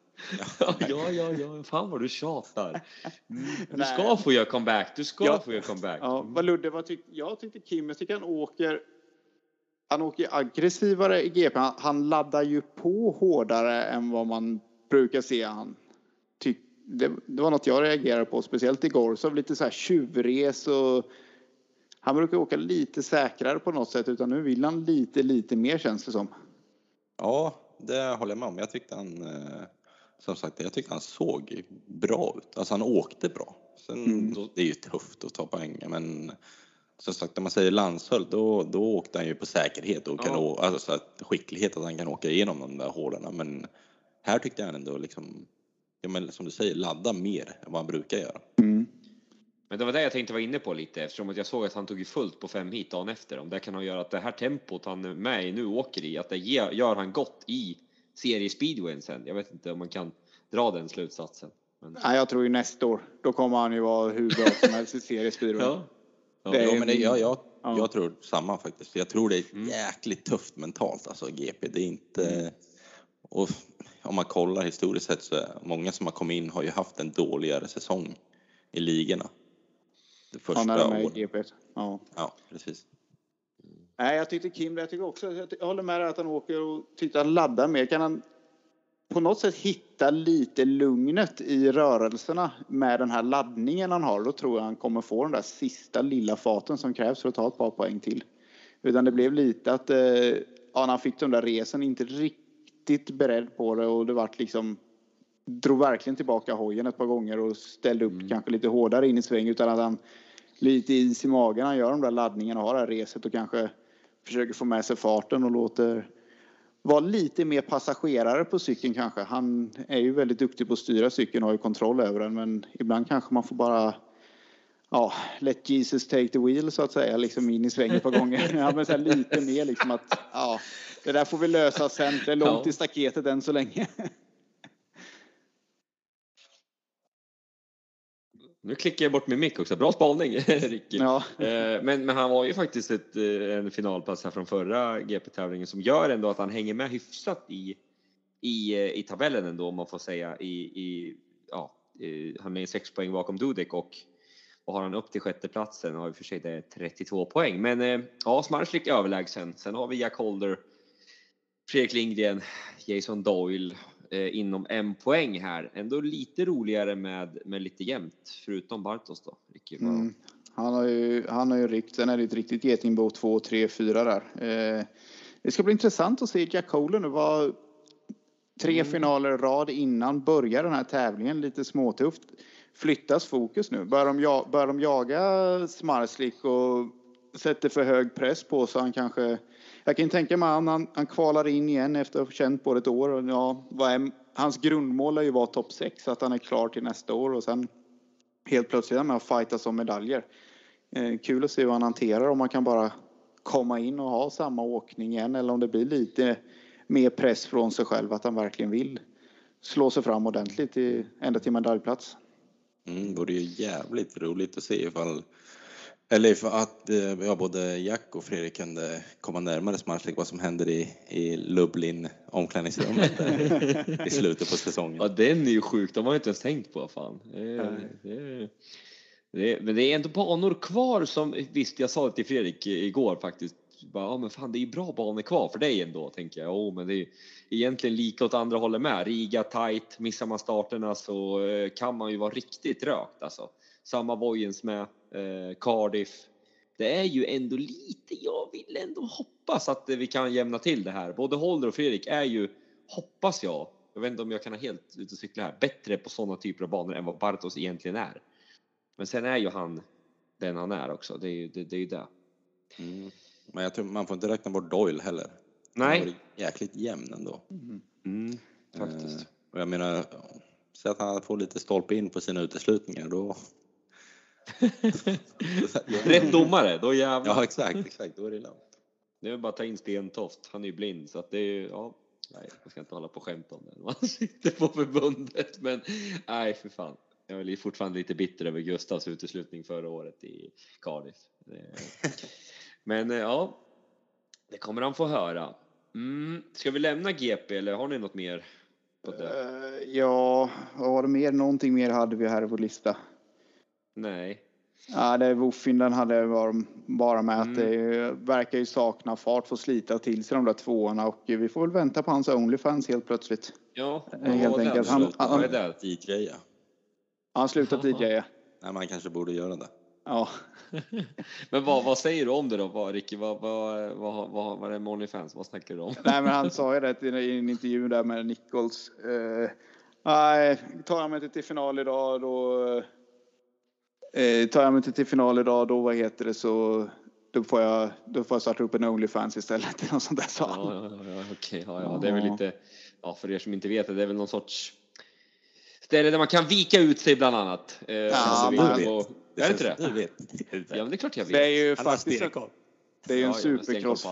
ja, ja, ja, fan vad du tjatar. Du ska få göra comeback, du ska ja. få göra comeback. Ja, vad Ludde, vad tyck, jag tyckte Kim, jag tycker han åker han åker aggressivare i GP. Han, han laddar ju på hårdare än vad man brukar se han det, det, var något jag reagerade på, speciellt igår. Så lite så här tjuvres och han brukar åka lite säkrare på något sätt, utan nu vill han lite, lite mer känns det som. Ja, det håller jag med om. Jag tyckte han, eh, som sagt, jag tyckte han såg bra ut. Alltså han åkte bra. Sen, mm. då, det är ju tufft att ta poäng, men som sagt, när man säger landshöll, då, då åkte han ju på säkerhet och kan ja. å, alltså, skicklighet att han kan åka igenom de där hålen. Men här tyckte jag ändå liksom ja, men som du säger, ladda mer än vad han brukar göra. Mm. Men det var det jag tänkte vara inne på lite eftersom att jag såg att han tog ju fullt på fem hit dagen efter. Om det kan ha göra att det här tempot han är med i nu åker i, att det gör han gott i seriespeedwayen sen. Jag vet inte om man kan dra den slutsatsen. Men... Nej, jag tror ju nästa år, då kommer han ju vara hur bra som helst i seriespeedway. ja. Ja, det är... men det, jag, jag, ja. jag tror samma faktiskt. Jag tror det är mm. jäkligt tufft mentalt, alltså GP. Det är inte... Mm. Och om man kollar historiskt sett så är många som har kommit in har ju haft en dåligare säsong i ligorna. Det första Han är med året. i. Ja. ja, precis. Nej, jag tyckte Kim, jag tycker också, jag håller med dig att han åker och tyckte han laddar mer. Kan han på något sätt hitta lite lugnet i rörelserna med den här laddningen han har, då tror jag han kommer få den där sista lilla faten som krävs för att ta ett par poäng till. Utan det blev lite att, eh, ja, när han fick de där resen, inte riktigt riktigt beredd på det och det vart liksom drog verkligen tillbaka hojen ett par gånger och ställde upp mm. kanske lite hårdare in i sväng utan att han lite is i magen. Han gör de där laddningarna och har det här reset och kanske försöker få med sig farten och låter vara lite mer passagerare på cykeln kanske. Han är ju väldigt duktig på att styra cykeln och har ju kontroll över den men ibland kanske man får bara ja, let Jesus take the wheel så att säga, liksom in i svängen ett par gånger. Ja, men så lite mer liksom att, ja, det där får vi lösa sen. Det är långt ja. i staketet än så länge. Nu klickar jag bort min mick också. Bra spaning, Ricky. Ja. Eh, men, men han var ju faktiskt ett, eh, en finalplats här från förra GP-tävlingen som gör ändå att han hänger med hyfsat i, i, eh, i tabellen ändå, om man får säga. I, i, ja, han är sex poäng bakom Dudek och och har han upp till sjätteplatsen har i och för sig det 32 poäng. Men ja, Smarslik överlägsen. Sen har vi Jack Holder, Fredrik Lindgren, Jason Doyle eh, inom en poäng här. Ändå lite roligare med, med lite jämnt, förutom Bartos då. Mm. Han har ju, han har ju ryckt, sen är det ett riktigt getingbo 2, 3, 4 där. Eh, det ska bli intressant att se Jack Holder nu. Var tre mm. finaler rad innan börjar den här tävlingen, lite småtufft flyttas fokus nu? Bör de, ja, bör de jaga Smarslik och sätter för hög press på så han kanske... Jag kan tänka mig att han, han kvalar in igen efter att ha känt på ett år. Och ja, vad är, hans grundmål är ju att vara topp 6 så att han är klar till nästa år och sen helt plötsligt är med och fightas om medaljer. Eh, kul att se hur han hanterar om man kan bara komma in och ha samma åkning igen eller om det blir lite mer press från sig själv att han verkligen vill slå sig fram ordentligt i, ända till medaljplats. Mm, det vore ju jävligt roligt att se ifall eller för att eh, ja, både Jack och Fredrik kunde komma närmare Smarslik vad som händer i, i Lublin omklädningsrummet i slutet på säsongen. Ja, den är ju sjuk. De har ju inte ens tänkt på. Fan. Det, det, det, men det är ändå banor kvar som, visst jag sa det till Fredrik igår faktiskt, bara, ja, men fan det är ju bra banor kvar för dig ändå tänker jag. Oh, men det är egentligen lika åt andra hållet med. Riga tight, missar man starterna så eh, kan man ju vara riktigt rökt alltså. Samma Vojens med, Cardiff. Det är ju ändå lite, jag vill ändå hoppas att vi kan jämna till det här. Både Holder och Fredrik är ju, hoppas jag, jag vet inte om jag kan ha helt ute och cykla här, bättre på sådana typer av banor än vad Bartos egentligen är. Men sen är ju han den han är också, det är ju det. det, är ju det. Mm. Men jag tror man får inte räkna bort Doyle heller. Nej. Han var jäkligt jämn ändå. Mm. Mm, faktiskt. Eh, och jag menar, så att han får lite stolpe in på sina uteslutningar då. Rätt domare, då jävlar. Ja exakt, exakt, då är det lugnt. Det är bara att ta in Stentoft, han är ju blind så att det är ju, ja. Nej, jag ska inte hålla på och skämta om det. Man sitter på förbundet, men nej för fan. Jag är fortfarande lite bitter över Gustavs uteslutning förra året i Cardiff. Men eh, ja, det kommer han få höra. Mm. Ska vi lämna GP eller har ni något mer? På det? Uh, ja, vad var det mer? Någonting mer hade vi här i vår lista. Nej. Ja, det är Woffin den hade bara med mm. att det verkar ju sakna fart, få slita till sig de där tvåorna och vi får väl vänta på hans Onlyfans helt plötsligt. Ja, helt enkelt. Han, han, han, han, DJ, ja. Han slutat DJ, ja. Nej, man kanske borde göra det. Ja. men vad, vad säger du om det då, vad, Ricky? Vad, vad, vad, vad, vad är det med Onlyfans? Vad snackar du om? Nej, men han sa ju det i en intervju där med Nichols. Uh, nej, tar jag mig inte till final idag då eh, tar jag mig inte till final idag då, vad heter det, så då får jag, då får jag starta upp en Onlyfans istället. Eller något sånt där sa. Ja, ja, ja, okej, ja, ja, det är väl lite, ja, för er som inte vet det, det är väl någon sorts ställe där man kan vika ut sig bland annat. Eh, ja, men, och, det är det inte det? Du vet. Ja, men det är klart jag vet. Det är ju faktiskt det är ju en supercross.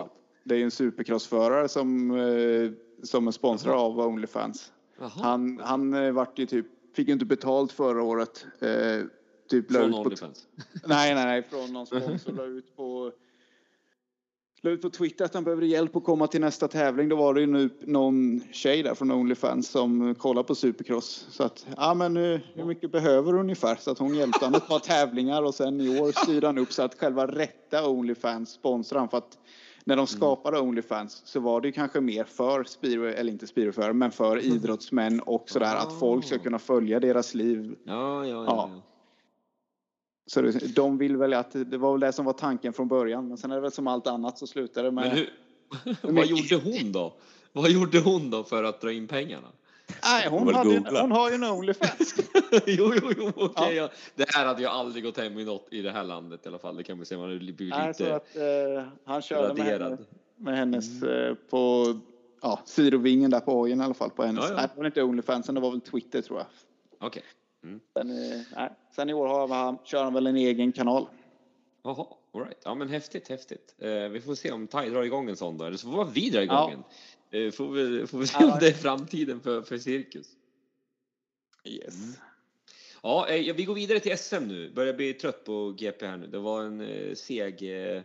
Det är ju en supercrossförare som, eh, som är sponsrad av Onlyfans. Aha. Han, han eh, vart ju typ, fick ju inte betalt förra året. Eh, typ från Onlyfans? Nej, nej, nej, från någon sponsor la ut på la ut på Twitter att han behöver hjälp att komma till nästa tävling. Då var det ju nu någon tjej där från Onlyfans som kollar på Supercross. Så att, ja men hur mycket behöver du ungefär? Så att hon hjälpte honom ett par tävlingar och sen i år styrde han upp så att själva rätta Onlyfans sponsrar han. För att när de mm. skapade Onlyfans så var det kanske mer för speedway, eller inte speedwayförare, men för idrottsmän och sådär. Att folk ska kunna följa deras liv. Ja, ja, ja. ja. Så det, de vill väl att det var väl det som var tanken från början. Men sen är det väl som allt annat så slutar det med. Men hur, vad gjorde hon då? Vad gjorde hon då för att dra in pengarna? Nej, hon, hade, hon har ju en Onlyfans. jo, jo, jo, okej. Okay, ja. Det här hade ju aldrig gått hem i något i det här landet i alla fall. Det kan vi säga. Man hade blivit Nej, lite att, uh, Han körde med, henne, med hennes mm. uh, på ja, sidovingen där på hojen i alla fall. På hennes. Ja, ja. Nej, det var inte Onlyfansen, det var väl Twitter tror jag. Okej. Okay. Mm. Sen, nej, sen i år har han, kör han väl en egen kanal. Jaha, alright. Ja men häftigt, häftigt. Eh, vi får se om Tai drar igång en sån då, eller så får vi dra igång ja. en. Eh, får, vi, får vi se om det är framtiden för, för cirkus. Yes. Mm. Ja, eh, vi går vidare till SM nu. Börjar bli trött på GP här nu. Det var en eh, seg, eh,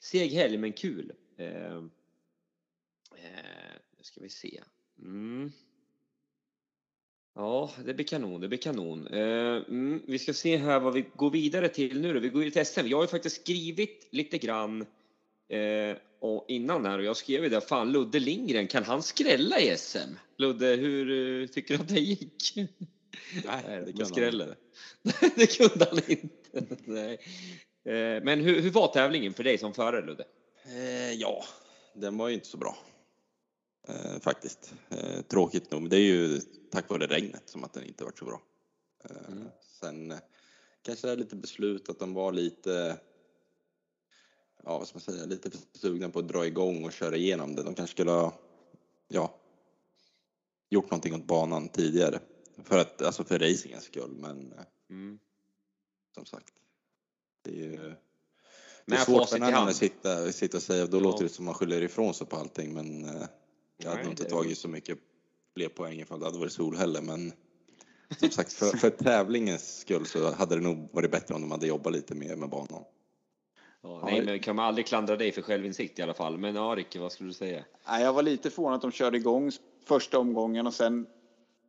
seg helg, men kul. Eh, eh, nu ska vi se. Mm. Ja, det blir kanon, det blir kanon. Uh, mm, vi ska se här vad vi går vidare till nu då. Vi går till SM. Jag har ju faktiskt skrivit lite grann uh, och innan här och jag skrev ju det, fan Ludde Lindgren, kan han skrälla i SM? Ludde, hur uh, tycker du att det gick? Nej, det kunde skräller. han Det kunde han inte. Nej. Men hur, hur var tävlingen för dig som förare Ludde? ja, den var ju inte så bra eh, faktiskt. Eh, tråkigt nog, men det är ju tack vare regnet som att den inte varit så bra. Eh, mm. Sen eh, kanske det är lite beslut att de var lite, ja vad ska man säga, lite sugna på att dra igång och köra igenom det. De kanske skulle ha, ja, gjort någonting åt banan tidigare. För att, alltså för racingens skull, men eh, mm. som sagt. Det är ju det är svårt för en att sitta, sitta och säga, då ja. låter det som man skyller ifrån sig på allting men eh, jag hade nog inte tagit så mycket fler poäng ifall det hade varit sol heller, men som sagt, för, för tävlingens skull så hade det nog varit bättre om de hade jobbat lite mer med banan. Ja, nej, men kan man aldrig klandra dig för självinsikt i alla fall. Men ja, Ricky, vad skulle du säga? Nej, jag var lite förvånad att de körde igång första omgången och sen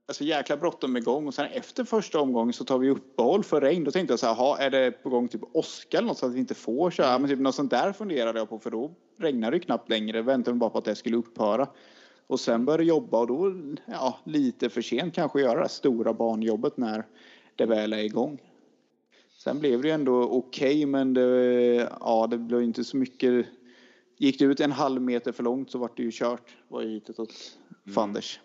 alltså jäkla bråttom igång och sen efter första omgången så tar vi uppehåll för regn. Då tänkte jag så här, är det på gång typ åska eller något så att vi inte får köra? Men typ något sånt där funderade jag på för då regnar det knappt längre. Väntade bara på att det skulle upphöra. Och sen började jobba och då, ja, lite för sent kanske göra det stora banjobbet när det väl är igång. Sen blev det ändå okej, okay, men det, ja, det blev inte så mycket. Gick det ut en halv meter för långt så var det ju kört. Var ju hitet åt mm. Fanders.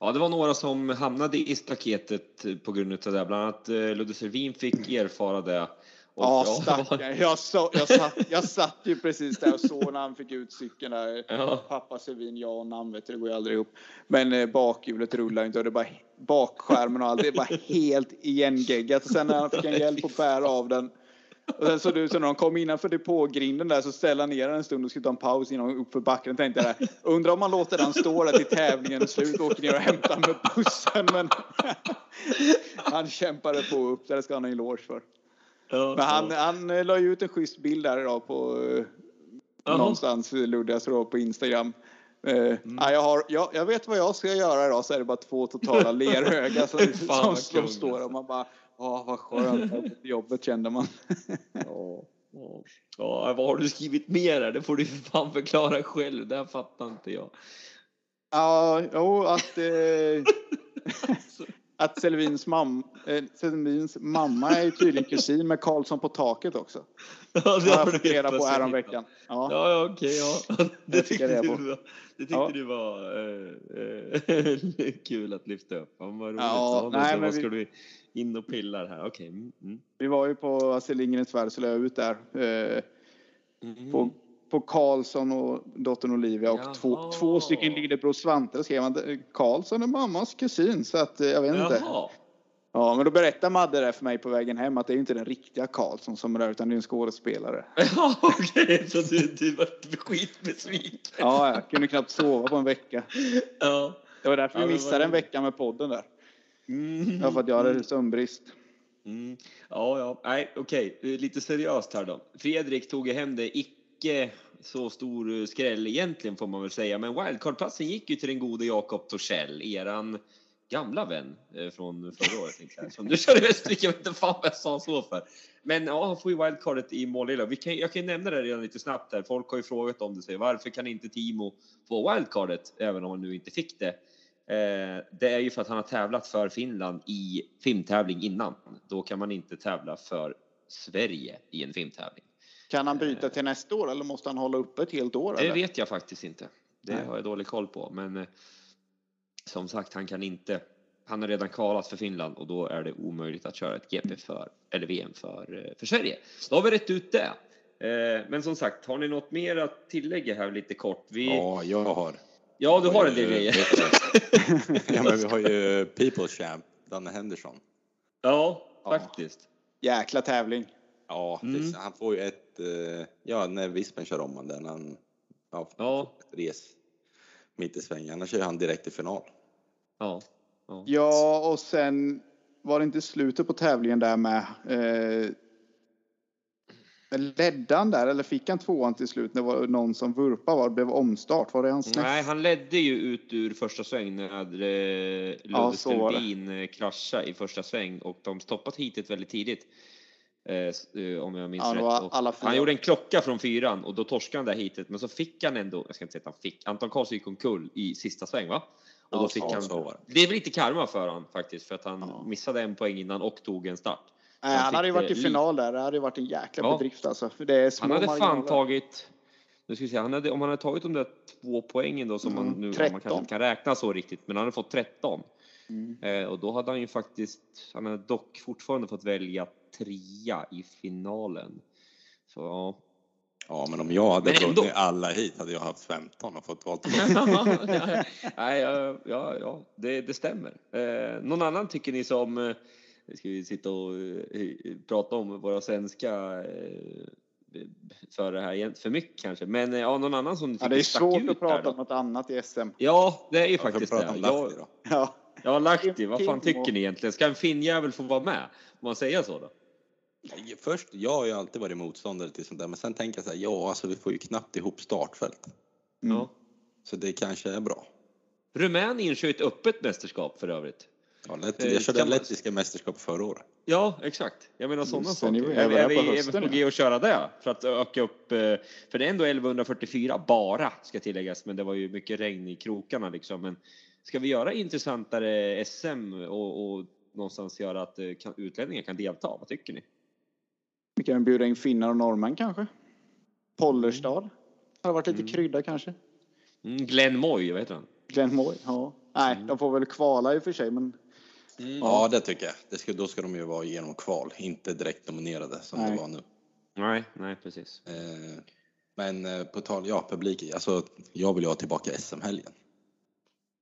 Ja, det var några som hamnade i staketet på grund av det. Bland annat eh, Ludde Selvin fick erfara det. Och ja, stackare. Jag, så, jag, satt, jag satt ju precis där och såg när han fick ut cykeln där. Ja. Pappa Selvin, ja och namn vet du, det går ju aldrig ihop. Men eh, bakhjulet rullar inte och det bara bakskärmen och allt. Det bara helt igengeggat. Och sen när han fick en hjälp att bära av den och sen såg det ut som när de kom innanför depågrinden där så ställde han ner den en stund och skulle ta en paus innan uppför backen. Tänkte jag undrar om man låter den stå där till tävlingen är slut och åker ner och hämtar med bussen. Men han kämpade på upp det ska han ha en eloge för. Ja, Men han, ja. han eh, la ju ut en schysst bild där idag på uh, någonstans, Ludde, jag på Instagram. Uh, mm. ja, jag, har, jag, jag, vet vad jag ska göra idag så är det bara två totala lerhögar som, som, som står och man bara Ja, vad skönt. Jobbet kände man. ja, ja. ja, vad har du skrivit mer här? Det får du för fan förklara själv. Det här fattar inte jag. Ja, jo, att... Eh, att Selvins, mam, eh, Selvins mamma är tydligen kusin med Karlsson på taket också. Ja, det har du reda på häromveckan. Ja, ja, ja okej. Okay, ja. Det tyckte, du, var, det tyckte ja. du var äh, äh, kul att lyfta upp. Ja, vad roligt. Ja, nej, men vad ska vi... du in och pillar här? Okej. Okay. Mm, mm. Vi var ju på Astrid Lindgrens Värld så la jag ut där. Eh, mm. På på Karlsson och dottern Olivia och två, två stycken lillebror Svante. Skrev man Karlsson är mammas kusin så att eh, jag vet inte. Jaha. Ja, men då berättade Madde det för mig på vägen hem att det är inte den riktiga Karlsson som är där utan det är en skådespelare. Ja, okej, okay. så du, du var skitbesviken. Ja, jag kunde knappt sova på en vecka. Ja. Det var därför ja, vi missade en vecka med podden där. Mm. Ja, för att jag hade sömnbrist. Mm. Ja, ja, nej, okej, okay. lite seriöst här då. Fredrik tog hem det icke så stor eh, skräll egentligen får man väl säga. Men wildcardplatsen gick ju till den gode Jakob Torssell, eran gamla vän eh, från förra året. Som du körde Västervik, jag vet inte fan vad jag sa så för. Men ja, han får ju wildcardet i Målilla. Vi kan, jag kan nämna det redan lite snabbt här. Folk har ju frågat om det. Säger, varför kan inte Timo få wildcardet, även om han nu inte fick det? Eh, det är ju för att han har tävlat för Finland i filmtävling innan. Då kan man inte tävla för Sverige i en filmtävling. Kan han byta till nästa år eller måste han hålla uppe ett helt år? Det eller? vet jag faktiskt inte. Det Nej. har jag dålig koll på. Men eh, som sagt, han kan inte. Han har redan kvalat för Finland och då är det omöjligt att köra ett GP för eller VM för, eh, för Sverige. Då har vi rätt ut det. Eh, men som sagt, har ni något mer att tillägga här lite kort? Vi... Ja, jag har. Ja, du har en del grejer. ja, men vi har ju People Champ, Danne Henderson. Ja, faktiskt. Ja. Jäkla tävling. Ja, mm. han får ju ett, eh, ja när Vispen kör om han den, han ja, ja. res mitt i svängen, annars kör han direkt till final. Ja. Ja. ja, och sen var det inte slutet på tävlingen där med eh, Ledde han där eller fick han tvåan till slut när det var någon som vurpade? Var det blev omstart? Var det hans Nej, han ledde ju ut ur första sväng när eh, Ludde Stelbin eh, kraschade i första sväng och de stoppat hitet väldigt tidigt. Eh, eh, om jag minns ja, rätt. han gjorde en klocka från fyran och då torskade han det hitet, men så fick han ändå, jag ska inte säga att han fick, Anton Karlsson gick omkull i sista sväng va? Och ja, då fick han, det är väl lite karma för han faktiskt, för att han ja. missade en poäng innan och tog en start. Nej, han, han hade ju varit i final där, det hade ju varit en jäkla ja. bedrift alltså. För det är han hade fan tagit, nu ska vi se, han hade, om han hade tagit de där två poängen då som mm, man nu, man kanske inte kan räkna så riktigt, men han hade fått 13. Mm. Eh, och då hade han ju faktiskt, han hade dock fortfarande fått välja trea i finalen. Så ja. Ja, men om jag hade vunnit alla hit hade jag haft 15 och fått valt Nej, ja, ja, ja det, det stämmer. Eh, någon annan tycker ni som, eh, ska vi sitta och eh, prata om våra svenska eh, för det här för mycket kanske, men eh, ja, någon annan som ja, Det är svårt att prata om något annat i SM. Ja, det är ju faktiskt det. Jag, ja. ja, Lahti, vad fan tycker ni egentligen? Ska en finnjävel få vara med? Får man säga så då? Först, jag har ju alltid varit motståndare till sånt där, men sen tänker jag så här, ja alltså vi får ju knappt ihop startfält. Mm. Så det kanske är bra. Rumänien kör ett öppet mästerskap för övrigt. Ja, lätt, jag körde man... lettiska mästerskap förra året. Ja, exakt. Jag menar sådana saker. Är, är, är, vi, är vi på G att köra det? För att öka upp, eh, för det är ändå 1144 bara, ska tilläggas, men det var ju mycket regn i krokarna liksom. Men ska vi göra intressantare SM och, och någonstans göra att eh, utlänningar kan delta? Vad tycker ni? Vi kan bjuda in finnar och norrmän kanske? Pollerstad? Mm. Hade varit lite mm. krydda kanske? Mm, Glenn Moy, vad heter han? Glenn Moy, ja. Nej, mm. de får väl kvala i och för sig, men Mm. Ja, det tycker jag. Det ska, då ska de ju vara genom kval, inte direkt nominerade som nej. det var nu. Nej, nej precis. Eh, men eh, på tal, ja, publik, alltså jag vill ju ha tillbaka SM-helgen.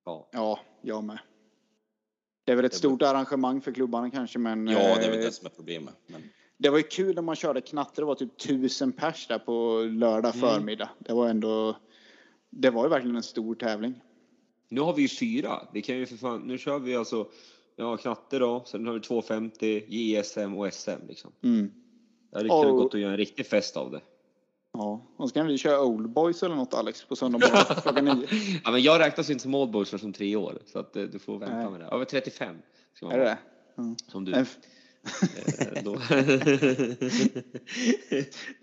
Ja. ja, jag med. Det är väl ett det stort var... arrangemang för klubbarna kanske, men... Ja, det är väl det eh, som är problemet. Men... Det var ju kul när man körde knatte. Det var typ tusen pers där på lördag mm. förmiddag. Det var ändå... Det var ju verkligen en stor tävling. Nu har vi ju fyra. Vi kan ju för fan, nu kör vi alltså Ja, knatte då. Sen har vi 250, JSM och SM liksom. Mm. Det hade kunnat gått att göra en riktig fest av det. Ja, och så kan vi köra Old Boys eller något Alex på söndag morgon klockan nio. Ja, men jag räknas inte som Old Boys som tre år så att eh, du får vänta Nej. med det. Över 35. Ska man är det det? Mm. Som du. Då,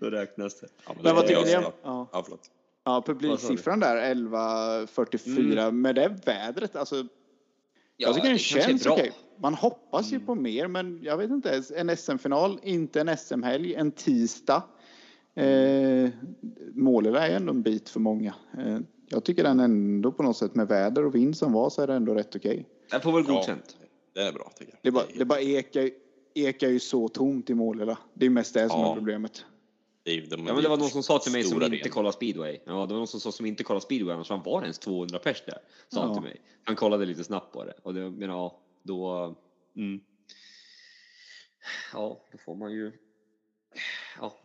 då räknas det. Ja, men, men vad tycker ni om... Ja. Ja, ja, publiksiffran där 11.44 mm. med det vädret. Alltså, Ja, jag tycker den känns okej. Okay. Man hoppas ju mm. på mer, men jag vet inte. En SM-final, inte en SM-helg, en tisdag. Eh, Målilla är ändå en bit för många. Eh, jag tycker den ändå på något sätt med väder och vind som var så är det ändå rätt okej. Okay. Den får väl godkänt. Ja, det är bra tycker jag. Det bara, det bara ekar, ekar ju så tomt i Målilla. Det är mest det som ja. är problemet. Det, de, ja, men det var någon som sa till mig som inte kollar speedway. Ja, det var någon som sa som inte kollar speedway, annars var det ens 200 pers där. Sa ja. han till mig. Han kollade lite snabbt på det och det, men ja, då. Mm. Ja, då får man ju. Ja.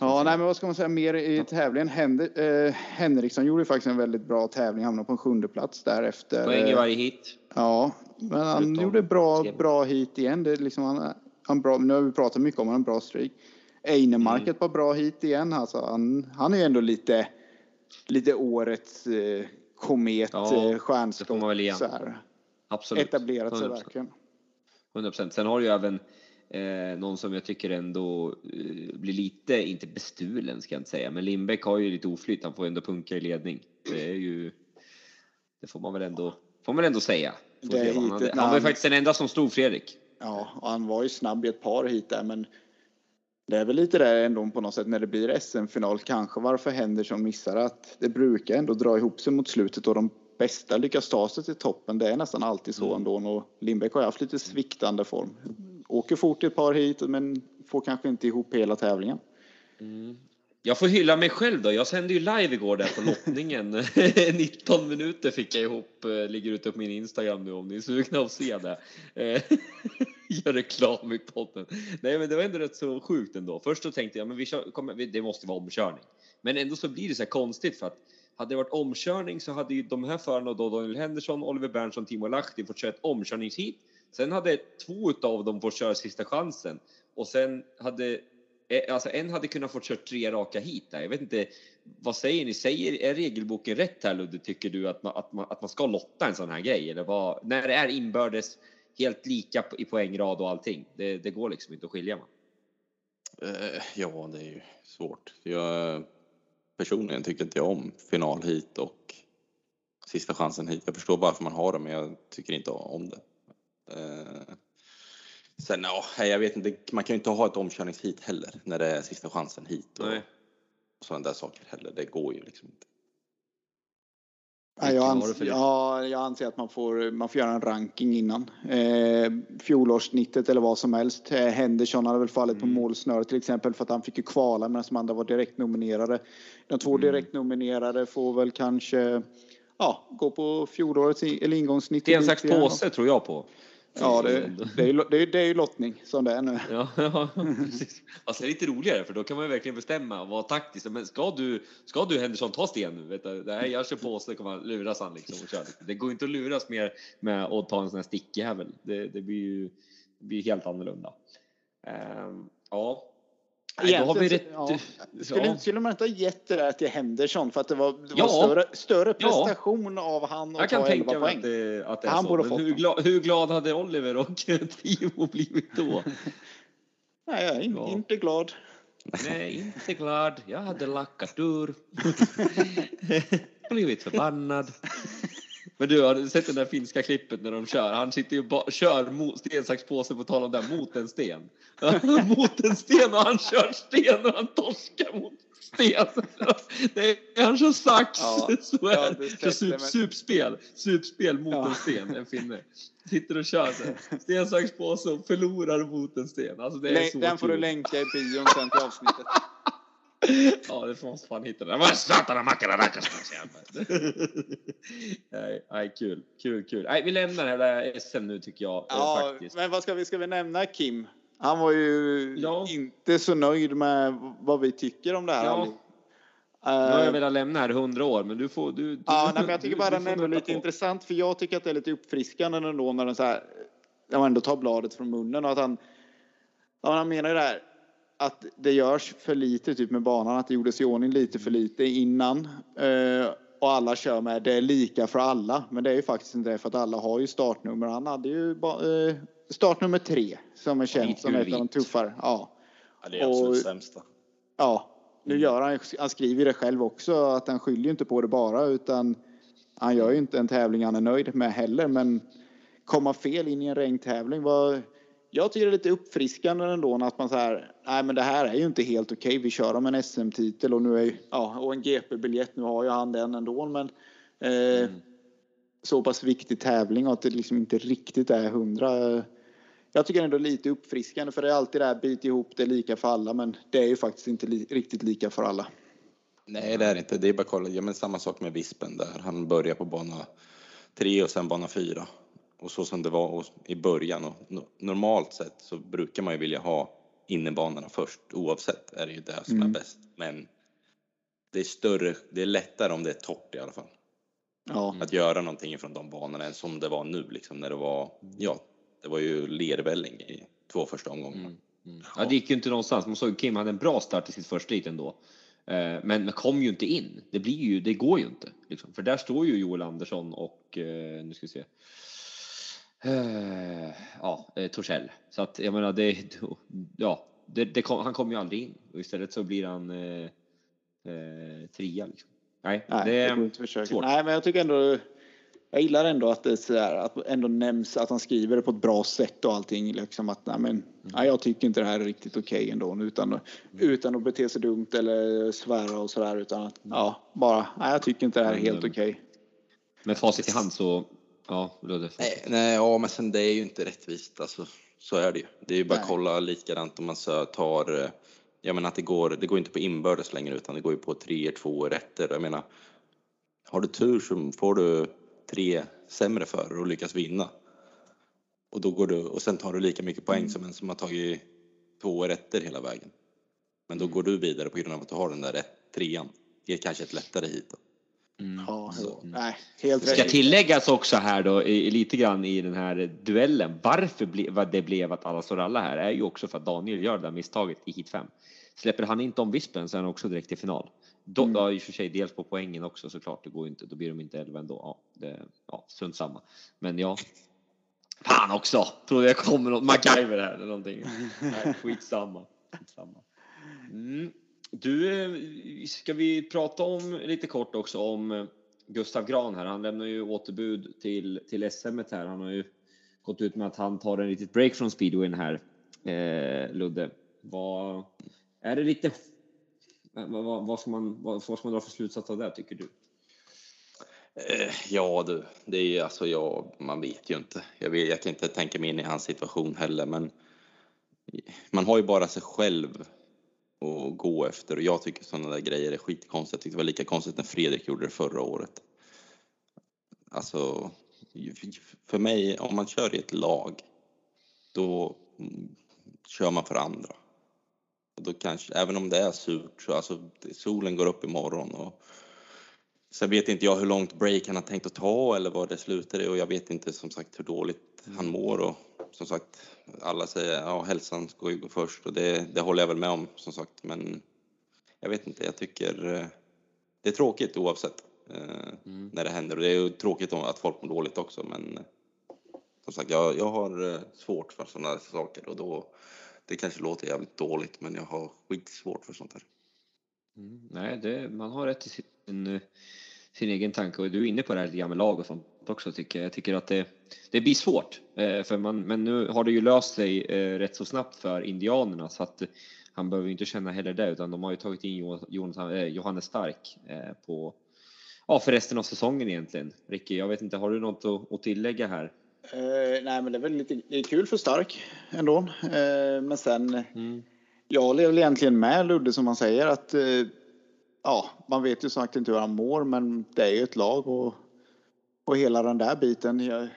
Ja, nej, men vad ska man säga mer i tävlingen? Hend eh, Henriksson gjorde faktiskt en väldigt bra tävling, hamnade på en sjunde plats därefter. Poäng i varje hit. Ja, men han Utom gjorde bra, bra hit igen. Det är liksom han, han bra, nu har vi pratat mycket om en bra streak. Einemark mm. par bra hit igen. Alltså han, han är ju ändå lite, lite årets eh, komet, ja, eh, stjärnskott. Väl igen. Absolut. Etablerat 100%. sig verkligen. 100 procent. Sen har du ju även eh, någon som jag tycker ändå eh, blir lite, inte bestulen ska jag inte säga, men Lindbäck har ju lite oflyt. Han får ju ändå punka i ledning. Det är ju, det får man väl ändå, får man ändå säga. Han, hade, han var ju faktiskt den enda som stod Fredrik. Ja, och han var ju snabb i ett par hit där, men det är väl lite det ändå på något sätt när det blir SM-final kanske varför Henderson missar att det brukar ändå dra ihop sig mot slutet och de bästa lyckas ta sig till toppen. Det är nästan alltid så mm. ändå och Lindbäck har haft lite sviktande form. Åker fort i ett par hit men får kanske inte ihop hela tävlingen. Mm. Jag får hylla mig själv då. Jag sände ju live igår där på lottningen. 19 minuter fick jag ihop. Eh, ligger ute på min Instagram nu om ni är sugna att se det. Eh, gör reklam i podden. Nej, men det var ändå rätt så sjukt ändå. Först så tänkte jag, men vi kör, kom, det måste vara omkörning. Men ändå så blir det så här konstigt för att hade det varit omkörning så hade ju de här förarna då Daniel Henderson, Oliver Berntsson, Timo Lahti fått köra ett omkörningshit. Sen hade två av dem fått köra sista chansen och sen hade Eh, alltså en hade kunnat få kört tre raka hit där. Jag vet inte, vad säger ni? Säger, är regelboken rätt här Ludde? Tycker du att man, att, man, att man ska lotta en sån här grej? Eller vad, när det är inbördes helt lika i poängrad och allting? Det, det går liksom inte att skilja man. Eh, ja, det är ju svårt. Jag, personligen tycker inte jag om final hit och sista chansen hit. Jag förstår varför man har det, men jag tycker inte om det. Eh, Sen ja, jag vet inte, man kan ju inte ha ett omkörningshit heller när det är sista chansen hit och, och sådana där saker heller. Det går ju liksom inte. Ja, jag, anser, ja, jag anser att man får, man får göra en ranking innan. Eh, fjolårssnittet eller vad som helst. Eh, Henderson hade väl fallit mm. på målsnöret till exempel för att han fick ju kvala medan de andra var direkt nominerade. De två mm. direkt nominerade får väl kanske ja, gå på fjolårets eller ingångssnitt. Sten, sax, påse tror jag på. Ja, det, det, är ju, det, är, det är ju lottning som det är nu. Ja, ja precis. Alltså, det är lite roligare för då kan man ju verkligen bestämma och vara taktisk. Men ska du, ska du Henderson ta sten nu? Vet du, det här, jag kör på så kommer man luras han liksom och kör. Det går inte att luras mer med att ta en sån här stickjävel. Det, det blir ju det blir helt annorlunda. Um, ja. Nej, då har vi rätt... ja. Skulle, ja. skulle man inte ha gett det där till Henderson för att det var, det ja. var större, större prestation ja. av han att ta 11 poäng? Att det, att det är han så. Borde hur, glad, hur glad hade Oliver och Timo blivit då? Nej, jag är in, inte glad. Nej, inte glad. Jag hade lackat ur. Blivit förbannad. Men du har sett det där finska klippet när de kör? Han sitter ju och kör mot, sten, sax, påse på tal om det mot en sten. mot en sten och han kör sten och han torskar mot sten. Det är, han kör sax. Ja, så är det. Kör sup, supspel. Supspel mot ja. en sten, en finne. Sitter och kör så. Sten, sax, påse och förlorar mot en sten. Alltså det är Län, så Den får du länka i bion sen till avsnittet. Ja, det måste fan hitta den. Vad satana mackarna rackarstans nej, nej, kul, kul, kul. Nej, vi lämnar hela SM nu tycker jag. Ja, faktiskt. men vad ska vi, ska vi nämna Kim? Han var ju ja. inte så nöjd med vad vi tycker om det här. Ja. Nu har jag velat lämna här hundra år, men du får... Du, du ja, nej, men jag tycker bara den är lite på. intressant, för jag tycker att det är lite uppfriskande ändå när den så här, när man ändå tar bladet från munnen och att han, ja, han menar ju det här, att det görs för lite typ med banan, att det gjordes i ordning lite för lite innan. Eh, och alla kör med det är lika för alla, men det är ju faktiskt inte det för att alla har ju startnummer. Han hade ju eh, startnummer tre som är känt som ett av de tuffare. Ja. ja det är absolut och, sämsta. Ja, nu mm. gör han, han skriver det själv också att han skyller inte på det bara utan han gör ju inte en tävling han är nöjd med heller, men komma fel in i en regntävling var jag tycker det är lite uppfriskande ändå att man så här, nej men det här är ju inte helt okej. Vi kör om en SM-titel och nu är ja, och en GP-biljett. Nu har ju han den ändå, men eh, mm. så pass viktig tävling och att det liksom inte riktigt är hundra. Jag tycker ändå lite uppfriskande för det är alltid det här bit ihop, det är lika för alla, men det är ju faktiskt inte li riktigt lika för alla. Nej, det är inte. Det är bara kolla. Ja, men samma sak med Vispen där. Han börjar på bana tre och sen bana fyra och så som det var i början. Och normalt sett så brukar man ju vilja ha innebanorna först. Oavsett är det ju det som mm. är bäst. Men det är större, det är lättare om det är torrt i alla fall. Ja. Att göra någonting från de banorna än som det var nu liksom när det var, ja, det var ju lervälling i två första omgångarna. Mm. Mm. Ja, det gick ju inte någonstans. Man såg Kim hade en bra start i sitt första hit ändå. Eh, men kom ju inte in. Det blir ju, det går ju inte. Liksom. För där står ju Joel Andersson och, eh, nu ska vi se, ja, eh, Torssell. Så att jag menar, det, ja, det, det kom, han kommer ju aldrig in och istället så blir han eh, eh, trea. Liksom. Nej, Nej, det är svårt. Nej, men jag tycker ändå. Jag gillar ändå att det så där, att ändå nämns att han skriver det på ett bra sätt och allting liksom att nej, men mm. nej, jag tycker inte det här är riktigt okej okay ändå utan mm. utan att bete sig dumt eller svära och så där utan att mm. ja, bara nej, jag tycker inte det här är helt okej. Okay. Med facit i hand så Ja, det nej, nej, ja, men sen det är ju inte rättvist. Alltså, så är det ju. Det är ju bara att kolla likadant om man så tar, eh, jag menar att det går, det går inte på inbördes längre utan det går ju på tre, två rätter. Jag menar, har du tur så får du tre sämre förare och lyckas vinna. Och då går du, och sen tar du lika mycket poäng mm. som en som har tagit två rätter hela vägen. Men då går du vidare på grund av att du har den där rätt, trean. Det är kanske ett lättare hit. Då. Mm. Ja, så. Nej, helt Ska tilläggas också här då i, lite grann i den här duellen. Varför ble, det blev att alla står alla här är ju också för att Daniel gör det där misstaget i hit 5. Släpper han inte om vispen så är han också direkt i final. Då, mm. då i och för sig dels på poängen också såklart. Det går inte. Då blir de inte 11 ändå. Ja, det, ja, strunt samma. Men ja. Fan också! Trodde jag kommer något MacGyver här eller någonting. Nej, skitsamma. skitsamma. Mm. Du, eh, ska vi prata om lite kort också om eh, Gustav Gran här. Han lämnar ju återbud till, till SM här. Han har ju gått ut med att han tar en litet break från speedwayen här, eh, Ludde. Vad, är det lite, vad, vad, vad, ska man, vad, vad ska man dra för slutsats av det tycker du? Eh, ja du, det är alltså jag, man vet ju inte. Jag, vet, jag kan inte tänka mig in i hans situation heller, men man har ju bara sig själv att gå efter och jag tycker sådana där grejer är skitkonstigt. Jag tyckte det var lika konstigt när Fredrik gjorde det förra året. Alltså, för mig, om man kör i ett lag, då mm, kör man för andra. Och då kanske, även om det är surt, så alltså, solen går upp imorgon och Sen vet inte jag hur långt break han har tänkt att ta eller vad det slutar i och jag vet inte som sagt hur dåligt han mår och som sagt, alla säger ja, hälsan ska ju gå först och det, det håller jag väl med om som sagt. Men jag vet inte, jag tycker eh, det är tråkigt oavsett eh, mm. när det händer och det är ju tråkigt att folk mår dåligt också. Men som sagt, jag, jag har svårt för sådana saker och då det kanske låter jävligt dåligt, men jag har skitsvårt för sånt här. Mm, nej, det, man har rätt i sin, sin egen tanke och du är inne på det här lite med lag och sånt också tycker jag. Jag tycker att det, det blir svårt, eh, för man, men nu har det ju löst sig eh, rätt så snabbt för indianerna så att han behöver inte känna heller det utan de har ju tagit in eh, Johannes Stark på, ja, för resten av säsongen egentligen. Ricky, jag vet inte, har du något att, att tillägga här? Uh, nej, men det är väl lite det är kul för Stark ändå. Uh, men sen, mm. jag håller väl egentligen med Ludde som man säger att uh, ja, man vet ju sagt inte hur han mår, men det är ju ett lag och, och hela den där biten. Jag,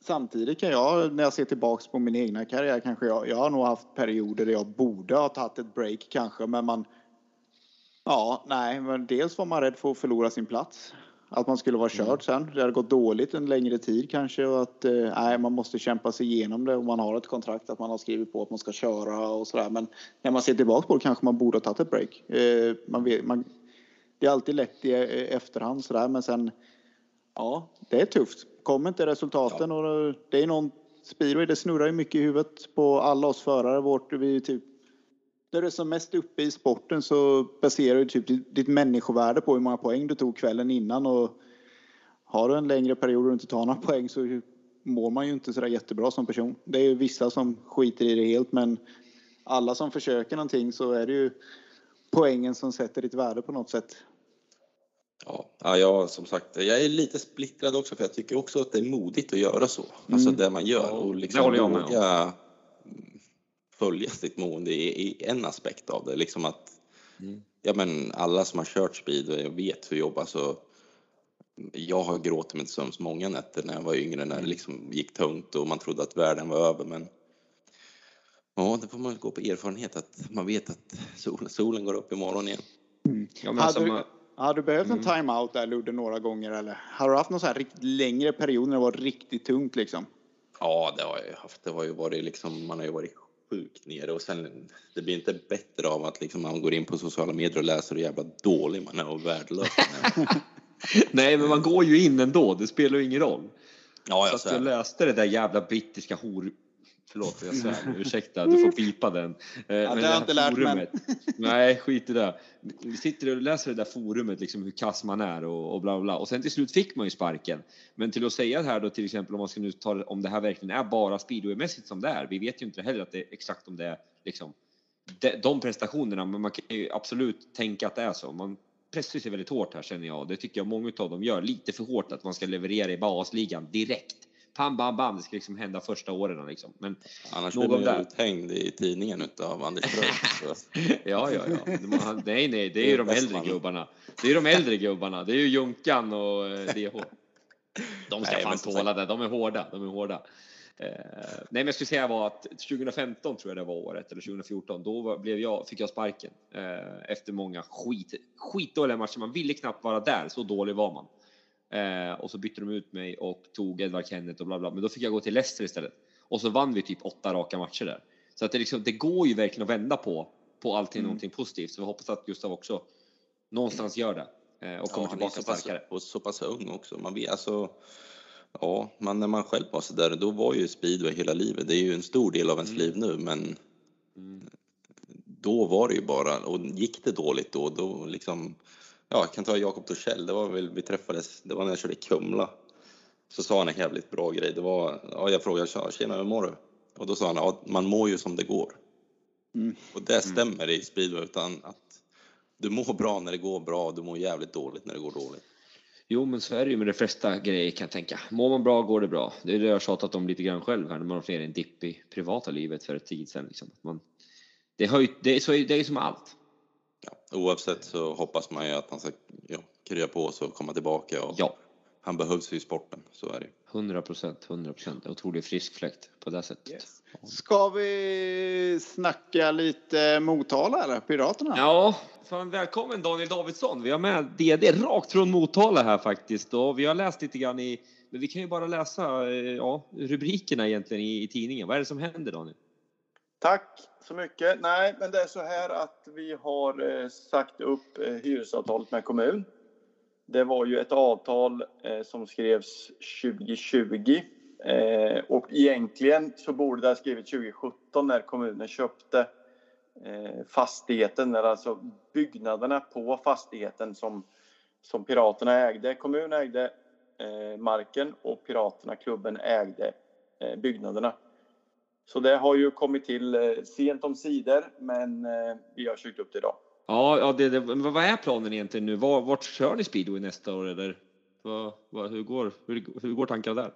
samtidigt kan jag, när jag ser tillbaks på min egna karriär, kanske jag, jag har nog haft perioder där jag borde ha tagit ett break kanske, men man Ja, nej, men dels var man rädd för att förlora sin plats. Att man skulle vara mm. körd sen. Det hade gått dåligt en längre tid kanske och att eh, nej, man måste kämpa sig igenom det och man har ett kontrakt att man har skrivit på att man ska köra och sådär. Men när man ser tillbaka på det kanske man borde ha tagit ett break. Eh, man vet, man, det är alltid lätt i efterhand sådär men sen ja, det är tufft. Kommer inte resultaten ja. och det är någon speedway, det snurrar ju mycket i huvudet på alla oss förare. Vårt, vi typ när du är som mest uppe i sporten så baserar du typ ditt människovärde på hur många poäng du tog kvällen innan och har du en längre period och du inte tar några poäng så mår man ju inte sådär jättebra som person. Det är ju vissa som skiter i det helt men alla som försöker någonting så är det ju poängen som sätter ditt värde på något sätt. Ja, ja jag som sagt, jag är lite splittrad också för jag tycker också att det är modigt att göra så. Alltså mm. Alltså det man gör och liksom våga följa sitt mående i, i en aspekt av det. Liksom att, mm. ja men alla som har kört speed vet hur jobba så jag har gråtit mig till sömns många nätter när jag var yngre när det liksom gick tungt och man trodde att världen var över men ja, det får man gå på erfarenhet att man vet att solen, solen går upp imorgon igen. Mm. Ja, hade, du, hade du behövt en mm. timeout där Ludde några gånger eller har du haft någon så här längre period när det var riktigt tungt liksom? Ja, det har jag haft. Det har ju varit liksom, man har ju varit sjukt nere och sen det blir inte bättre av att liksom man går in på sociala medier och läser hur jävla dålig man är och värdelös Nej, men man går ju in ändå. Det spelar ju ingen roll. Ja, jag så att jag läste det där jävla brittiska hor Förlåt, jag svär. Ursäkta, du får pipa den. Eh, ja, det har jag inte lärt mig. Nej, skit i det. Vi sitter och läser det där forumet, liksom hur kass man är och, och bla bla. Och sen till slut fick man ju sparken. Men till att säga här då till exempel om man ska nu ta om det här verkligen är bara speedwaymässigt som det är. Vi vet ju inte heller att det är exakt om det är liksom de, de prestationerna, men man kan ju absolut tänka att det är så. Man pressar sig väldigt hårt här känner jag. Det tycker jag många av dem gör. Lite för hårt att man ska leverera i basligan direkt pam, bam, bam, det ska liksom hända första åren liksom. Men Annars blir man ju uthängd i tidningen utav Anders Bröst. ja, ja, ja. Nej, nej, det är ju de äldre gubbarna. Det är de äldre gubbarna. Det är ju Junkan och DH. Eh, de ska nej, fan tåla det. De är hårda. De är hårda. Eh, nej, men jag skulle säga var att 2015 tror jag det var året, eller 2014, då blev jag, fick jag sparken eh, efter många skit, skitdåliga matcher. Man ville knappt vara där, så dålig var man. Eh, och så bytte de ut mig och tog Edvard Kenneth och bla bla. Men då fick jag gå till Leicester istället. Och så vann vi typ åtta raka matcher där. Så att det, liksom, det går ju verkligen att vända på, på allting mm. någonting positivt. Så vi hoppas att Gustav också någonstans gör det. Eh, och kommer ja, tillbaka starkare. Pass, och så pass ung också. Man vet, alltså, ja, man, när man själv var så där, då var ju speedway hela livet. Det är ju en stor del av ens mm. liv nu, men mm. då var det ju bara, och gick det dåligt då, då liksom ja, jag kan ta Jakob Torssell, det var väl, vi träffades, det var när jag körde i Kumla. Så sa han en jävligt bra grej, det var, ja, jag frågade tjena hur mår du? Och då sa han, ja, man mår ju som det går. Mm. Och det mm. stämmer i speedway, utan att du mår bra när det går bra, och du mår jävligt dåligt när det går dåligt. Jo, men så är det ju med de flesta grejer kan jag tänka. Mår man bra går det bra. Det är det jag har tjatat om lite grann själv här när man har en dipp i privata livet för ett tid sedan. Liksom. Man, det, ju, det, är, så, det är som allt oavsett så hoppas man ju att han ska ja, krya på sig och komma tillbaka. Och ja. Han behövs ju i sporten, så är det 100 procent, 100 procent. Otroligt frisk fläkt på det sättet. Yes. Ska vi snacka lite Motala eller? Piraterna? Ja, fan, välkommen Daniel Davidsson. Vi har med DD rakt från Motala här faktiskt och vi har läst lite grann i Men vi kan ju bara läsa eh, ja, rubrikerna egentligen i, i tidningen. Vad är det som händer Daniel? Tack så mycket. Nej, men det är så här att vi har eh, sagt upp eh, hyresavtalet med kommun. Det var ju ett avtal eh, som skrevs 2020 och egentligen så borde det ha skrivits 2017 när kommunen köpte fastigheten, fastigheten, alltså byggnaderna på fastigheten som, som Piraterna ägde. Kommunen ägde marken och Piraterna, klubben, ägde byggnaderna. Så det har ju kommit till eh, sent om sidor, men eh, vi har kört upp det idag. Ja, ja det, det, vad är planen egentligen nu? Var, vart kör ni speedway nästa år eller? Vad, vad, hur, går, hur, hur går tankarna där?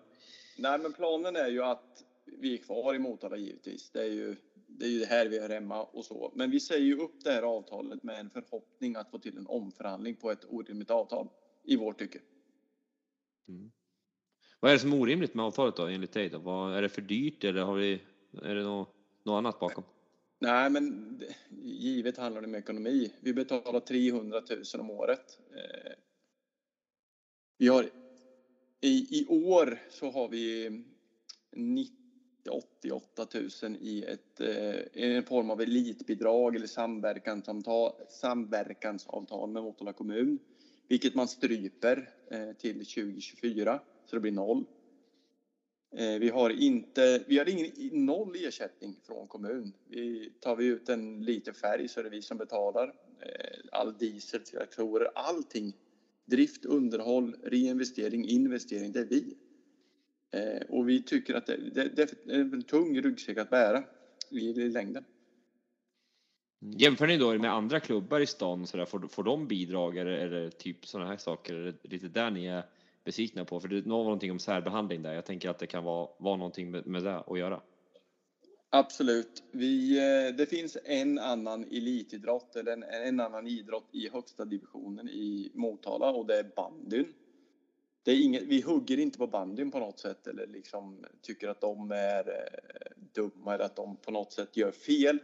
Nej, men planen är ju att vi är kvar i Motala givetvis. Det är ju det, är ju det här vi är hemma och så. Men vi säger ju upp det här avtalet med en förhoppning att få till en omförhandling på ett orimligt avtal i vårt tycke. Mm. Vad är det som är orimligt med avtalet då enligt dig? Då? Vad, är det för dyrt eller har vi, är det något, något annat bakom? Nej, men givet handlar det om ekonomi. Vi betalar 300 000 om året. Eh, vi har i, i år så har vi 90 88 000 i ett, eh, en form av elitbidrag eller samverkansavtal, samverkansavtal med Motala kommun, vilket man stryper eh, till 2024 så det blir noll. Eh, vi har inte, vi har ingen noll ersättning från kommun. Vi, tar vi ut en liter färg så är det vi som betalar. Eh, all diesel, traktorer, allting. Drift, underhåll, reinvestering, investering, det är vi. Eh, och vi tycker att det, det, det, är en tung ryggsäck att bära i, i längden. Mm. Jämför ni då med andra klubbar i stan, så där, får, får de bidrag eller, eller typ sådana här saker? Är det lite där ni är besvikna på? För det var någonting om särbehandling där. Jag tänker att det kan vara, vara någonting med, med det att göra. Absolut. Vi, eh, det finns en annan elitidrott eller en, en annan idrott i högsta divisionen i Motala och det är bandyn det är inget, vi hugger inte på bandyn på något sätt eller liksom tycker att de är eh, dumma eller att de på något sätt gör fel.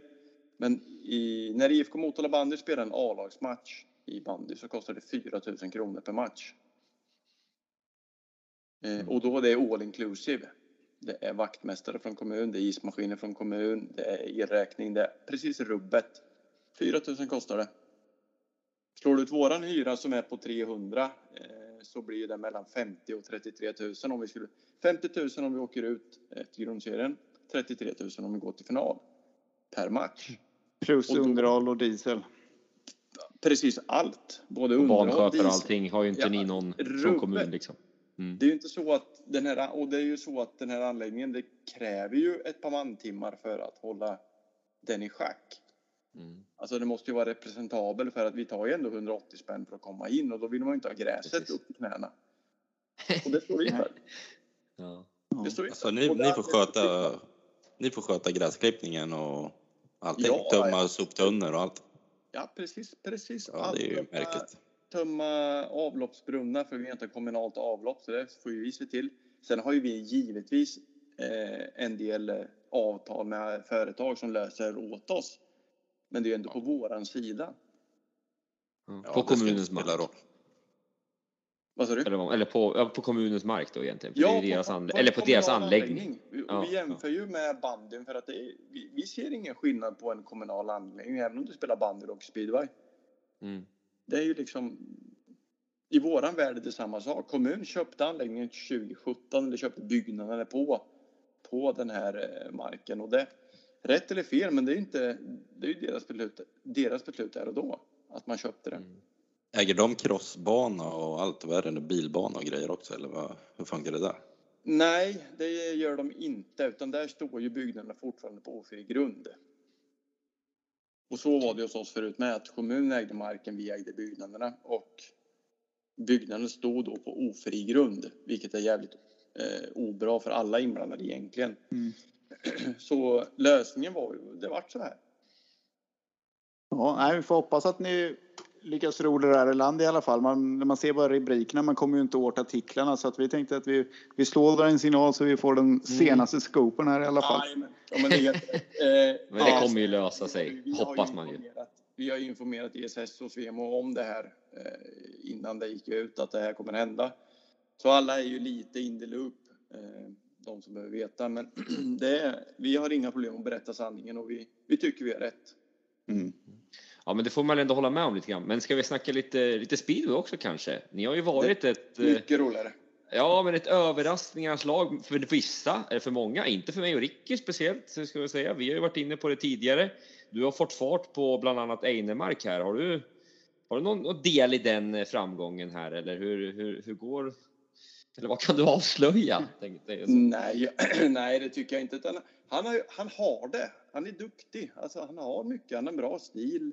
Men i, när IFK Motala bandy spelar en A-lagsmatch i bandy så kostar det 4 000 kronor per match. Eh, mm. och då är det all inclusive. Det är vaktmästare från kommun, det är ismaskiner från kommun, det är elräkning, det är precis rubbet. 4 000 kostar det. Slår du ut våran hyra som är på 300 eh, så blir det mellan 50 och 33 000 om vi skulle 50 000 om vi åker ut till grundserien, 33 000 om vi går till final per match. Plus och då, underhåll och diesel. Precis allt, både underhåll och diesel. allting har ju inte ja, ni någon från kommunen liksom. Mm. Det är ju inte så att den här, och det är ju så att den här anläggningen, det kräver ju ett par mantimmar för att hålla den i schack. Mm. Alltså det måste ju vara representabel för att vi tar ju ändå 180 spänn för att komma in och då vill man ju inte ha gräset Precis. upp till knäna. Och det står vi för. ja. Det står vi för. Alltså, ni, ni, får sköta, ni får sköta gräsklippningen och allting. Ja, Tömma ja. soptunnor och allt. Ja, precis. precis. Ja, det är ju märkligt. Tömma avloppsbrunnar för vi har inte kommunalt avlopp så det får ju vi se till. Sen har ju vi givetvis eh, en del eh, avtal med företag som löser åt oss. Men det är ändå på våran sida. Mm. På kommunens mark. Roll. Vad sa du? Eller, eller på, på, kommunens mark då egentligen? ja, på, deras på, eller på, på deras anläggning. anläggning. Ja, vi jämför ja. ju med bandyn för att är, vi, vi, ser ingen skillnad på en kommunal anläggning även om du spelar bandy och speedway. Mm. Det är ju liksom i våran värld är det samma sak. Kommun köpte anläggningen 2017 eller köpte byggnaderna på, på den här eh, marken och det rätt eller fel, men det är inte, det är ju deras beslut, deras beslut där och då, att man köpte det. Mm. Äger de crossbana och allt är det, bilbana och grejer också, eller vad, hur funkar det där? Nej, det gör de inte, utan där står ju byggnaderna fortfarande på ofri grund. Och så var det hos oss förut med, att kommunen ägde marken, vi ägde byggnaderna och byggnaden stod då på ofri grund, vilket är jävligt eh, obra för alla inblandade egentligen. Mm. Så lösningen var ju, det vart så här. Ja, nej, vi får hoppas att ni lyckas ro det där i land i alla fall. Man, när man ser bara rubrikerna, man kommer ju inte åt artiklarna så att vi tänkte att vi, vi slår där en signal så vi får den mm. senaste scopen här i alla fall. Nej, men, ja, men, det, eh, men det kommer ju lösa sig, hoppas man ju. Vi har informerat ESS och Svemo om det här eh, innan det gick ut att det här kommer hända. Så alla är ju lite in the loop, eh, de som behöver veta. Men det vi har inga problem att berätta sanningen och vi, vi tycker vi är rätt. Mm. Ja, men det får man ändå hålla med om lite grann. Men ska vi snacka lite, lite speedway också kanske? Ni har ju varit det, ett... Mycket roligare. Ja, men ett överraskningarnas lag för vissa, eller för många, inte för mig och Ricky speciellt, ska jag säga. Vi har ju varit inne på det tidigare. Du har fått fart på bland annat Einemark här. Har du, har du någon del i den framgången här eller hur, hur, hur går eller vad kan du avslöja? Nej, nej, det tycker jag inte. Han har, han har det. Han är duktig. Alltså, han har mycket. Han har en bra stil.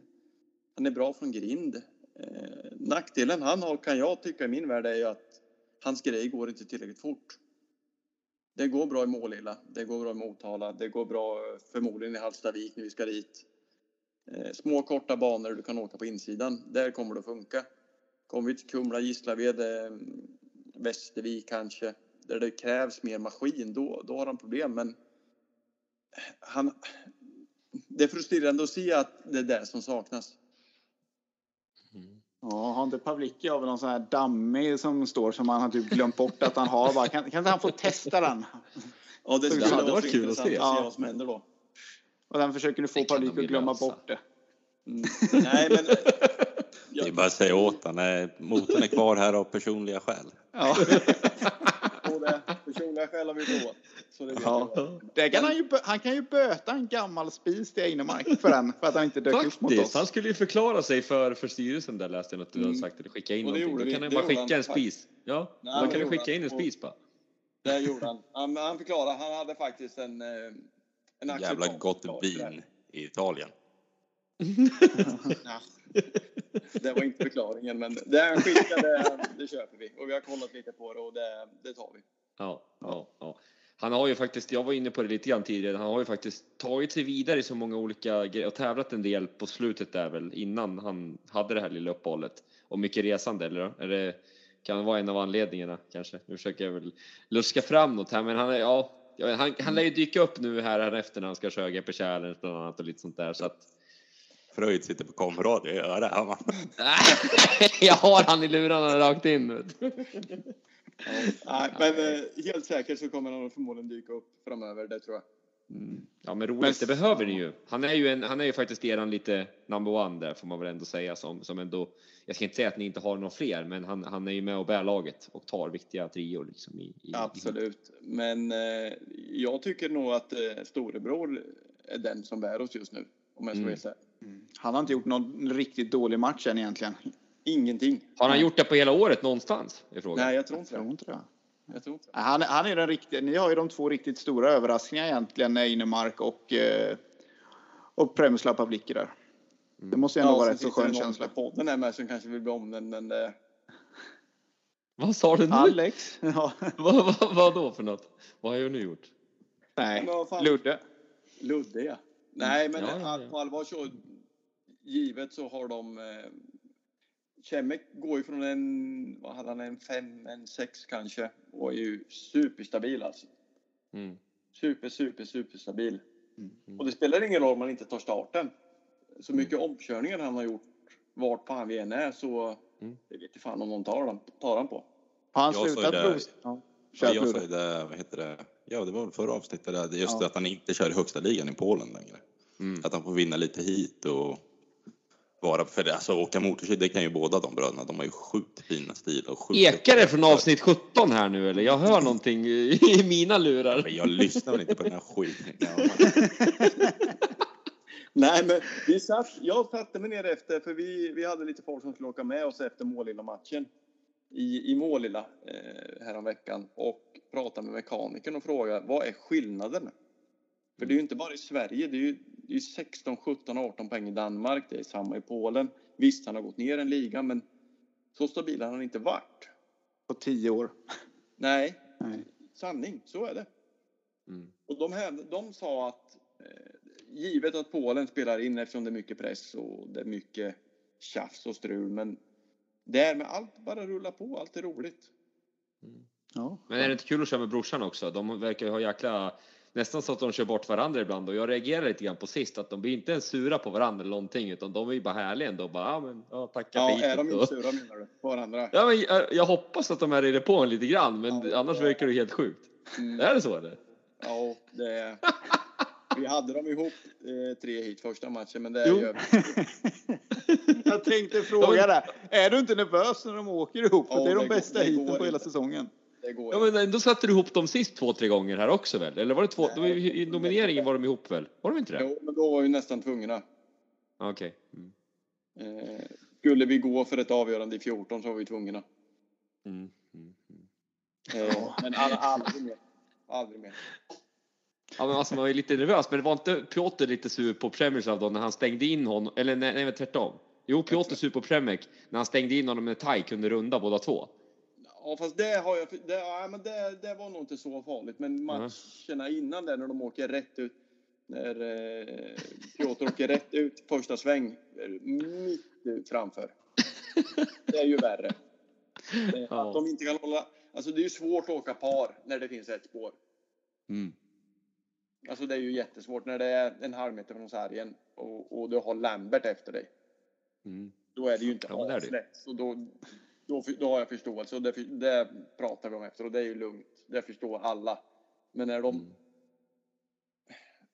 Han är bra från grind. Eh, nackdelen han har, kan jag tycka i min värld, är ju att hans grej går inte tillräckligt fort. Det går bra i Målilla, det går bra i Motala, det går bra eh, förmodligen i Hallstavik när vi ska dit. Eh, små korta banor du kan åka på insidan, där kommer det att funka. Kommer vi till Kumla, Gislaved, eh, Västervik kanske, där det krävs mer maskin, då, då har han problem. Men eh, han, det är frustrerande att se att det är det som saknas. Ja, har inte Pavlicki väl någon sån här dammig som står som han har typ glömt bort att han har. Bara, kan, kan inte han få testa den? Ja, det skulle vara varit kul att se. Ja. vad som händer då. Och sen försöker du få Pavlicki att glömma lösa. bort det. Mm. Nej, men... Det är bara att säga åt honom. Motorn är kvar här av personliga skäl. Ja. det. Personliga skäl har vi provat. Så det, ja. det kan han, ju, han kan ju böta en gammal spis till Einemark för den, för att han inte dök upp mot oss. Han skulle ju förklara sig för, för styrelsen där läste jag något du mm. hade sagt, eller skicka in någonting. Då kan han bara skicka en spis. Ja, Nej, då kan du skicka in en spis bara. Det gjorde han. Han, han förklarade, han hade faktiskt en, eh, en Jävla gott vin i Italien. det var inte förklaringen, men det han skickade, det köper vi. Och vi har kollat lite på det och det, det tar vi. Ja, ja, ja. Han har ju faktiskt, jag var inne på det lite grann tidigare, han har ju faktiskt tagit sig vidare i så många olika grejer och tävlat en del på slutet där väl innan han hade det här lilla uppehållet. Och mycket resande, eller? Är det, kan det vara en av anledningarna kanske? Nu försöker jag väl luska fram något här, men han är, ja, han, han lär ju dyka upp nu här, här efter när han ska köra GP Challenge bland annat och lite sånt där så att Fröjd sitter på komradio, jag hör det här man. jag har han i lurarna rakt in. Ja, men eh, helt säkert så kommer han förmodligen dyka upp framöver, det tror jag. Mm. Ja men roligt, men, det behöver ni ju. Han är ju, en, han är ju faktiskt eran lite number one där får man väl ändå säga som, som ändå, jag ska inte säga att ni inte har några fler, men han, han är ju med och bär laget och tar viktiga trior liksom i, i Absolut, i... men eh, jag tycker nog att eh, storebror är den som bär oss just nu, om jag ska mm. vara. Han har inte gjort någon riktigt dålig match än egentligen. Ingenting. Har han gjort det på hela året någonstans? Är frågan. Nej, jag tror inte det. Jag tror inte det. Jag tror inte. Han, han är den riktiga, ni har ju de två riktigt stora överraskningarna egentligen, Einemark och, eh, och Premslav Pavlicki där. Det måste ju ändå ja, vara rätt så skön känsla. Podden är med som kanske vill bli omnämnd, men det... Vad sa du nu? Alex. Ja. vad, vad, vad då för något? Vad har jag nu gjort? Nej, Ludde. Ludde ja. Nej, men ja, ja, ja. på allvar så givet så har de eh, Cemek går ju från en, vad hade han, en 5, en 6 kanske och är ju superstabil alltså. Mm. Super, super, superstabil. Mm. Och det spelar ingen roll om man inte tar starten. Så mycket mm. omkörningar han har gjort, vart på han vi än är, så mm. det vet inte fan om någon tar, den, tar han på. Han slutat prov? Ja. Jag sa ju det, vad heter det, ja det var väl förra avsnittet där, just ja. att han inte kör i högsta ligan i Polen längre. Mm. Att han får vinna lite hit och vara, för det, alltså åka motorcykel, det kan ju båda de bröderna. De har ju sjukt fina stilar. Ekar det från avsnitt 17 här nu eller? Jag hör någonting i mina lurar. Men jag lyssnar väl inte på den här skiten. Nej, men vi satt, jag satte mig ner efter, för vi, vi hade lite folk som skulle åka med oss efter Målilla-matchen i, i Målilla eh, häromveckan och pratade med mekanikern och frågade vad är skillnaden? För det är ju inte bara i Sverige, det är ju det är 16, 17, 18 poäng i Danmark. Det är samma i Polen. Visst, han har gått ner en liga, men så stabil har han inte varit. På tio år? Nej, Nej. sanning. Så är det. Mm. Och de, här, de sa att eh, givet att Polen spelar in eftersom det är mycket press och det är mycket tjafs och strul, men där med allt bara rulla på, allt är roligt. Mm. Ja. Men är det inte kul att köra med brorsan också? De verkar ju ha jäkla nästan så att de kör bort varandra ibland och jag reagerar lite grann på sist att de blir inte ens sura på varandra eller någonting utan de är ju bara härliga ändå. Bara, ja, men, ja, tacka ja, är de inte sura menar du? På varandra? Ja, men jag, jag hoppas att de är i det på en lite grann men ja, annars det... verkar det helt sjukt. Mm. Är det så eller? Ja, det är... Vi hade dem ihop eh, tre hit första matchen, men det jo. gör vi Jag tänkte fråga det. Är du inte nervös när de åker ihop? Ja, det är de det bästa hiten på hela säsongen. ja, men ändå satte du ihop dem sist två, tre gånger här också väl? Eller var det två? Nej, var, I nomineringen var de ihop väl? Var de inte det? Jo, men då var vi nästan tvungna. Okej. Okay. Mm. Eh, skulle vi gå för ett avgörande i 14 så var vi tvungna. Mm. Mm. mm. Eh, men aldrig mer. Aldrig mer. Ja, men alltså man var ju lite nervös, men var inte Piotr lite sur på Premiershov då när han stängde in honom? Eller nej, nej tvärtom. Jo, Piotr på Premek när han stängde in honom med taj kunde runda båda två. Ja, fast det har jag. Det, ja, men det, det var nog inte så farligt. Men matcherna innan det när de åker rätt ut. När eh, Piotr åker rätt ut första sväng mitt ut framför. Det är ju värre. Det, ja. Att de inte kan hålla. Alltså det är ju svårt att åka par när det finns ett spår. Mm. Alltså det är ju jättesvårt när det är en halv meter från sargen och, och du har Lambert efter dig. Mm. Då är det ju inte ja, aslätt. Så då, då, då har jag förståelse och det, det pratar vi om efter och det är ju lugnt. Det förstår alla. Men när de mm.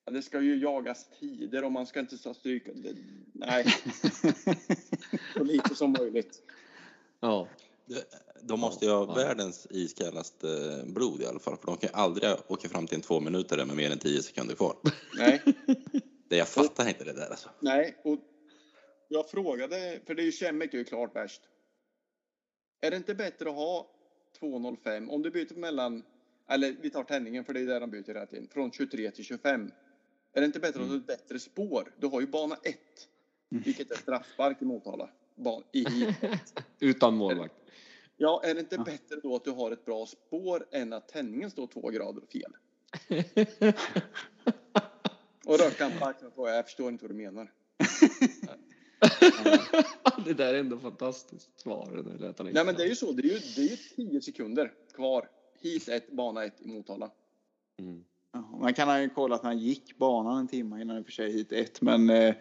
Ja, det ska ju jagas tider och man ska inte ta stryk. Nej. Så lite som möjligt. Ja. De måste ju ha världens iskallaste blod i alla fall, för de kan ju aldrig åka fram till en två minuter med mer än tio sekunder kvar. Nej. Det jag fattar inte det där alltså. Nej, och jag frågade, för det är ju Kemmek är ju klart värst. Är det inte bättre att ha 2.05 om du byter mellan, eller vi tar tändningen för det är där de byter hela tiden, från 23 till 25. Är det inte bättre att ha ett bättre spår? Du har ju bana 1, vilket är straffspark i Motala. I Utan målvakt. Ja, är det inte bättre då att du har ett bra spår än att tändningen står två grader fel? och rökan på jag förstår inte vad du menar. det där är ändå fantastiskt svar. Nej, men det är ju så. Det är ju, det är ju tio sekunder kvar. Hit ett, bana ett i Motala. Mm. man kan ha kollat när han gick banan en timme innan i och för sig hit ett, men eh,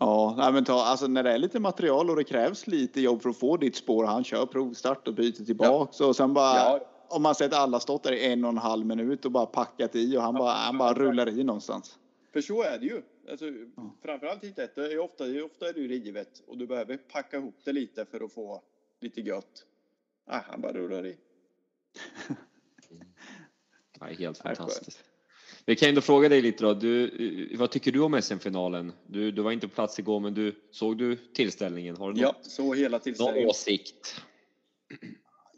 Ja, nej, men ta, alltså när det är lite material och det krävs lite jobb för att få ditt spår. Han kör provstart och byter tillbaks ja. och sen bara ja. om man sett alla stått där i en och en halv minut och bara packat i och han bara, han bara rullar i någonstans. För så är det ju. Alltså, ja. Framförallt hit ett, är ofta, ofta är det ju rivet och du behöver packa ihop det lite för att få lite gött. Ah, han bara rullar i. Nej, helt fantastiskt. Vi kan ändå fråga dig lite då. Du, vad tycker du om SM-finalen? Du, du var inte på plats igår, men du, såg du tillställningen? Har du ja, såg hela tillställningen. Någon åsikt?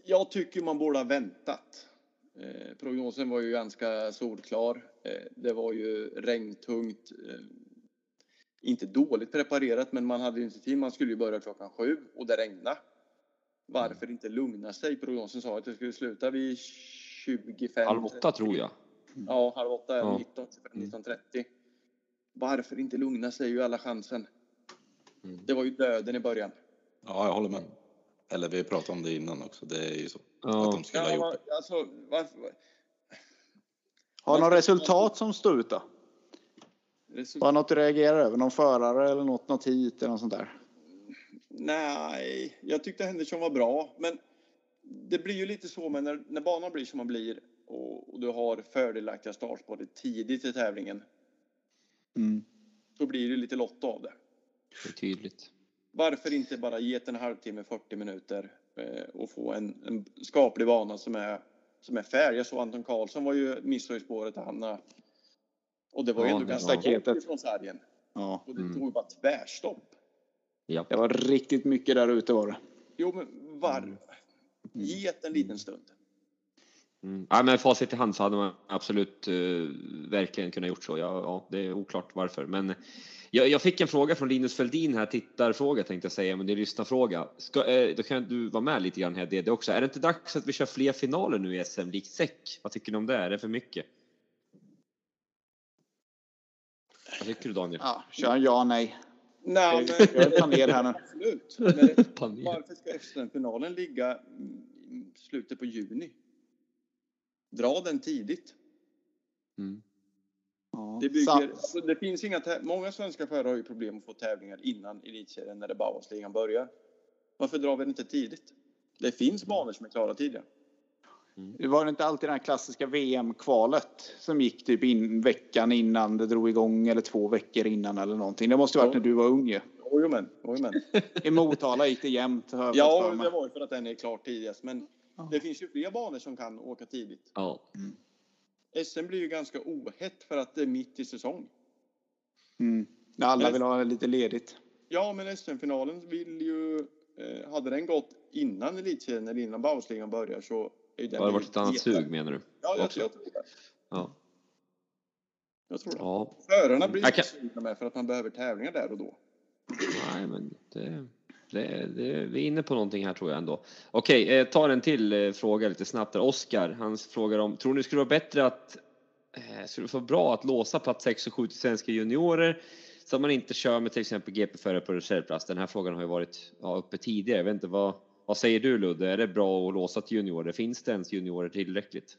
Jag tycker man borde ha väntat. Eh, prognosen var ju ganska solklar. Eh, det var ju regntungt. Eh, inte dåligt preparerat, men man hade inte tid. Man skulle ju börja klockan sju och det regnade. Varför mm. inte lugna sig? Prognosen sa att det skulle sluta vid 25. Halv åtta tror jag. Ja, halv åtta, ja. 19, 19.30. Varför inte lugna sig ju alla chansen. Mm. Det var ju döden i början. Ja, jag håller med. Eller vi pratade om det innan också. Det är ju så. Ja. Att de skulle ja, ha gjort det. Alltså, varför? Har något resultat som står ut då? Resultat. Var något du reagerar över? Någon förare eller något, något hit eller något sånt där? Nej, jag tyckte Henderson var bra, men det blir ju lite så med när, när banan blir som man blir och, och du har fördelaktiga startspår tidigt i tävlingen. Mm. Så blir det lite lott av det. Det är tydligt. Varför inte bara ge det en halvtimme, 40 minuter eh, och få en, en skaplig bana som är, som är fair. Jag såg Anton Karlsson var ju missade i spåret Hanna. Och det var ju ändå ganska långt från sargen. Ja. Och det mm. tog bara tvärstopp. Ja. Det var riktigt mycket där ute var det. Jo, men var... Mm. Ge det en liten stund. Mm. Ja, men facit i hand så hade man absolut uh, verkligen kunnat gjort så. Ja, ja, det är oklart varför. Men jag, jag, fick en fråga från Linus Feldin här, tittarfråga tänkte jag säga, men det är lyssnarfråga. Ska, eh, då kan du vara med lite grann här det, det också. Är det inte dags att vi kör fler finaler nu i SM likt SEC? Vad tycker ni om det? Är det för mycket? Vad tycker du Daniel? Ja, kör ja, nej. Nej, men, jag är ner här nu. Absolut. Men varför ska SM-finalen ligga slutet på juni? dra den tidigt. Mm. Ja. Det, bygger, alltså, det finns inga många svenska förare har ju problem att få tävlingar innan elitserien när det Bauhausligan börjar. Varför drar vi det inte tidigt? Det finns banor som är klara tidigare. Mm. Det var inte alltid det här klassiska VM-kvalet som gick typ in veckan innan det drog igång eller två veckor innan eller någonting. Det måste varit när du var ung ju. Jojomän. I Motala gick det jämnt. Ja, det var ju för att den är klar tidigast. Men ja. det finns ju fler banor som kan åka tidigt. Ja. Mm. SM blir ju ganska ohett för att det är mitt i säsong. Mm. Alla vill ha lite ledigt. Ja, men SM-finalen vill ju... Eh, hade den gått innan elitserien eller innan Bauhausligan börjar så den... Har det varit ett annat sug menar du? Ja, jag, jag tror det. Ja. Jag tror det. Ja. Förarna blir inte kan... sugna med för att man behöver tävlingar där och då. Nej, men det, det, det, vi är inne på någonting här tror jag ändå. Okej, eh, ta en till eh, fråga lite snabbt där. Oskar, han frågar om, tror ni det skulle vara bättre att, eh, skulle det vara bra att låsa plats 6 och 7 till svenska juniorer så att man inte kör med till exempel GP-förare på reservplats? Den här frågan har ju varit ja, uppe tidigare. Jag vet inte vad, vad säger du Ludde? Är det bra att låsa till juniorer? Finns det ens juniorer tillräckligt?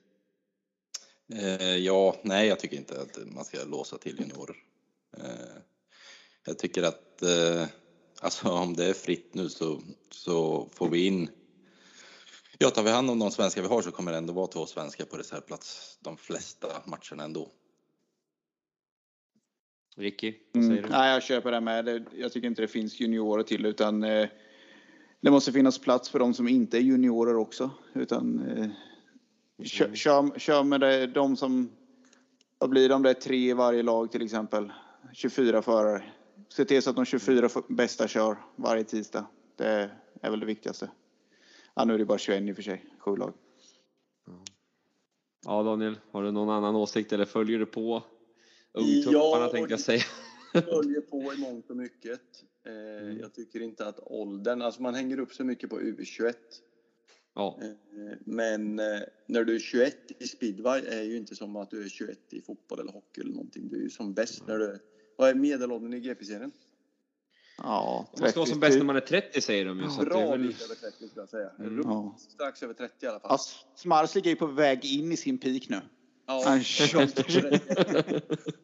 Eh, ja, nej, jag tycker inte att man ska låsa till juniorer. Eh, jag tycker att eh, alltså om det är fritt nu så, så får vi in Ja, tar vi hand om de svenskar vi har så kommer det ändå vara två svenskar på reservplats de flesta matcherna ändå. Ricky, vad säger mm, du? Nej, jag köper det med. Jag tycker inte det finns juniorer till utan eh, det måste finnas plats för de som inte är juniorer också. Utan eh, kör, mm. kör, kör med det, de som, vad blir de, det är tre i varje lag till exempel. 24 förare se till så att de 24 bästa kör varje tisdag. Det är väl det viktigaste. Ja, nu är det bara 21 i och för sig, sju lag. Ja, Daniel, har du någon annan åsikt eller följer du på ungtupparna ja, tänkte jag säga? Jag följer på i mångt och mycket. Eh, mm. Jag tycker inte att åldern, alltså man hänger upp så mycket på U21. Ja. Eh, men eh, när du är 21 i speedway är ju inte som att du är 21 i fotboll eller hockey eller någonting. Du är ju som bäst när du vad är medelåldern i GP-serien? Ja, 30. Man ska vara som bäst när man är 30 säger de ju. Ja, bra väl... lite över 30 skulle jag säga. Mm. Ja. Strax över 30 i alla fall. Ja, Smarslik är på väg in i sin peak nu. Ja. Han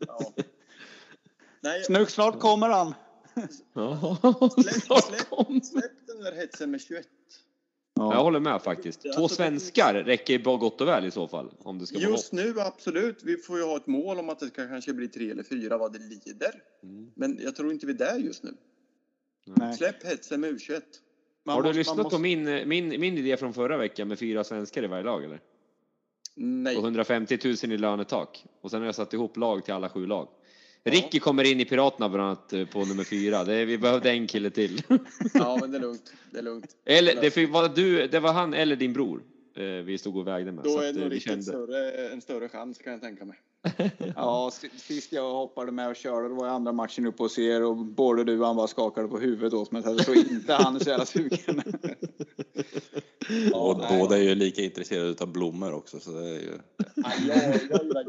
ja. Nej, Snuk, snart kommer han. Ja, släpp, släpp, släpp den där hetsen med 21. Ja. Jag håller med faktiskt. Två svenskar räcker bara gott och väl i så fall. Om det ska Just nu absolut. Vi får ju ha ett mål om att det ska kanske bli tre eller fyra vad det lider. Mm. Men jag tror inte vi är där just nu. Nej. Släpp hetsen med U21. Har du lyssnat måste... på min, min, min idé från förra veckan med fyra svenskar i varje lag eller? Nej. Och 150 000 i lönetak. Och sen har jag satt ihop lag till alla sju lag. Ricky kommer in i Piraterna bland annat eh, på nummer fyra. Det, vi behövde en kille till. Ja, men det är lugnt. Det är lugnt. Eller det var, du, det var han eller din bror eh, vi stod och vägde med. Då är det nog kände... större, en större chans kan jag tänka mig. ja, sist jag hoppade med och körde, det var andra matchen uppe hos er och både du och han bara skakade på huvudet åt mig. Så jag tror inte han är så jävla sugen. ja, båda är ju lika intresserade av blommor också. Så det är ju... ja, jag, jag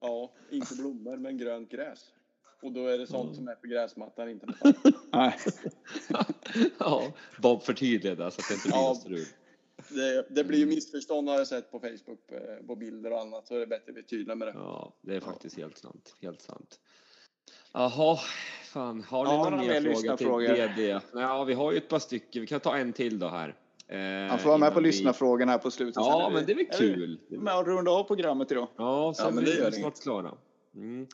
Ja, inte blommor, men grönt gräs. Och då är det sånt mm. som är på gräsmattan, inte på Nej. ja, Bob förtydligade så att det inte blir ja, strul. Det, det blir ju missförstånd har jag sett på Facebook eh, på bilder och annat så är det bättre att vi tydliga med det. Ja, det är faktiskt ja. helt sant. Helt sant. Jaha, fan. Har ni ja, någon mer fråga till DD? Ja, vi har ju ett par stycken. Vi kan ta en till då här. Han får vara med på vi... lyssnarfrågorna här på slutet. Ja, men det är väl kul. Är med och runda av programmet idag. Ja, sen ja, men det är vi snart klara. Mm.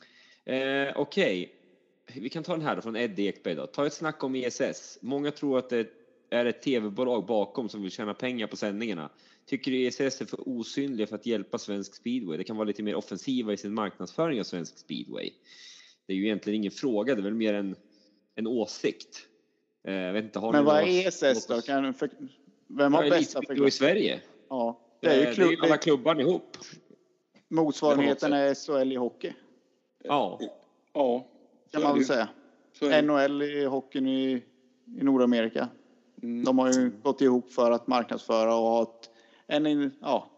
Eh, Okej, okay. vi kan ta den här då från Eddie Ekberg då. Ta ett snack om ESS. Många tror att det är ett tv-bolag bakom som vill tjäna pengar på sändningarna. Tycker du ESS är för osynliga för att hjälpa svensk speedway? Det kan vara lite mer offensiva i sin marknadsföring av svensk speedway. Det är ju egentligen ingen fråga, det är väl mer en, en åsikt. Eh, vet inte, har Men vad är ESS då? Kan, för, vem har bästa förklaring? i Sverige. Ja, det är ju klubb, det är alla klubbar ihop. Motsvarigheten är SHL i hockey. Ja. Ja. Kan man väl säga. NHL i hockeyn i, i Nordamerika. Mm. De har ju gått ihop för att marknadsföra och ha ett, en, ja,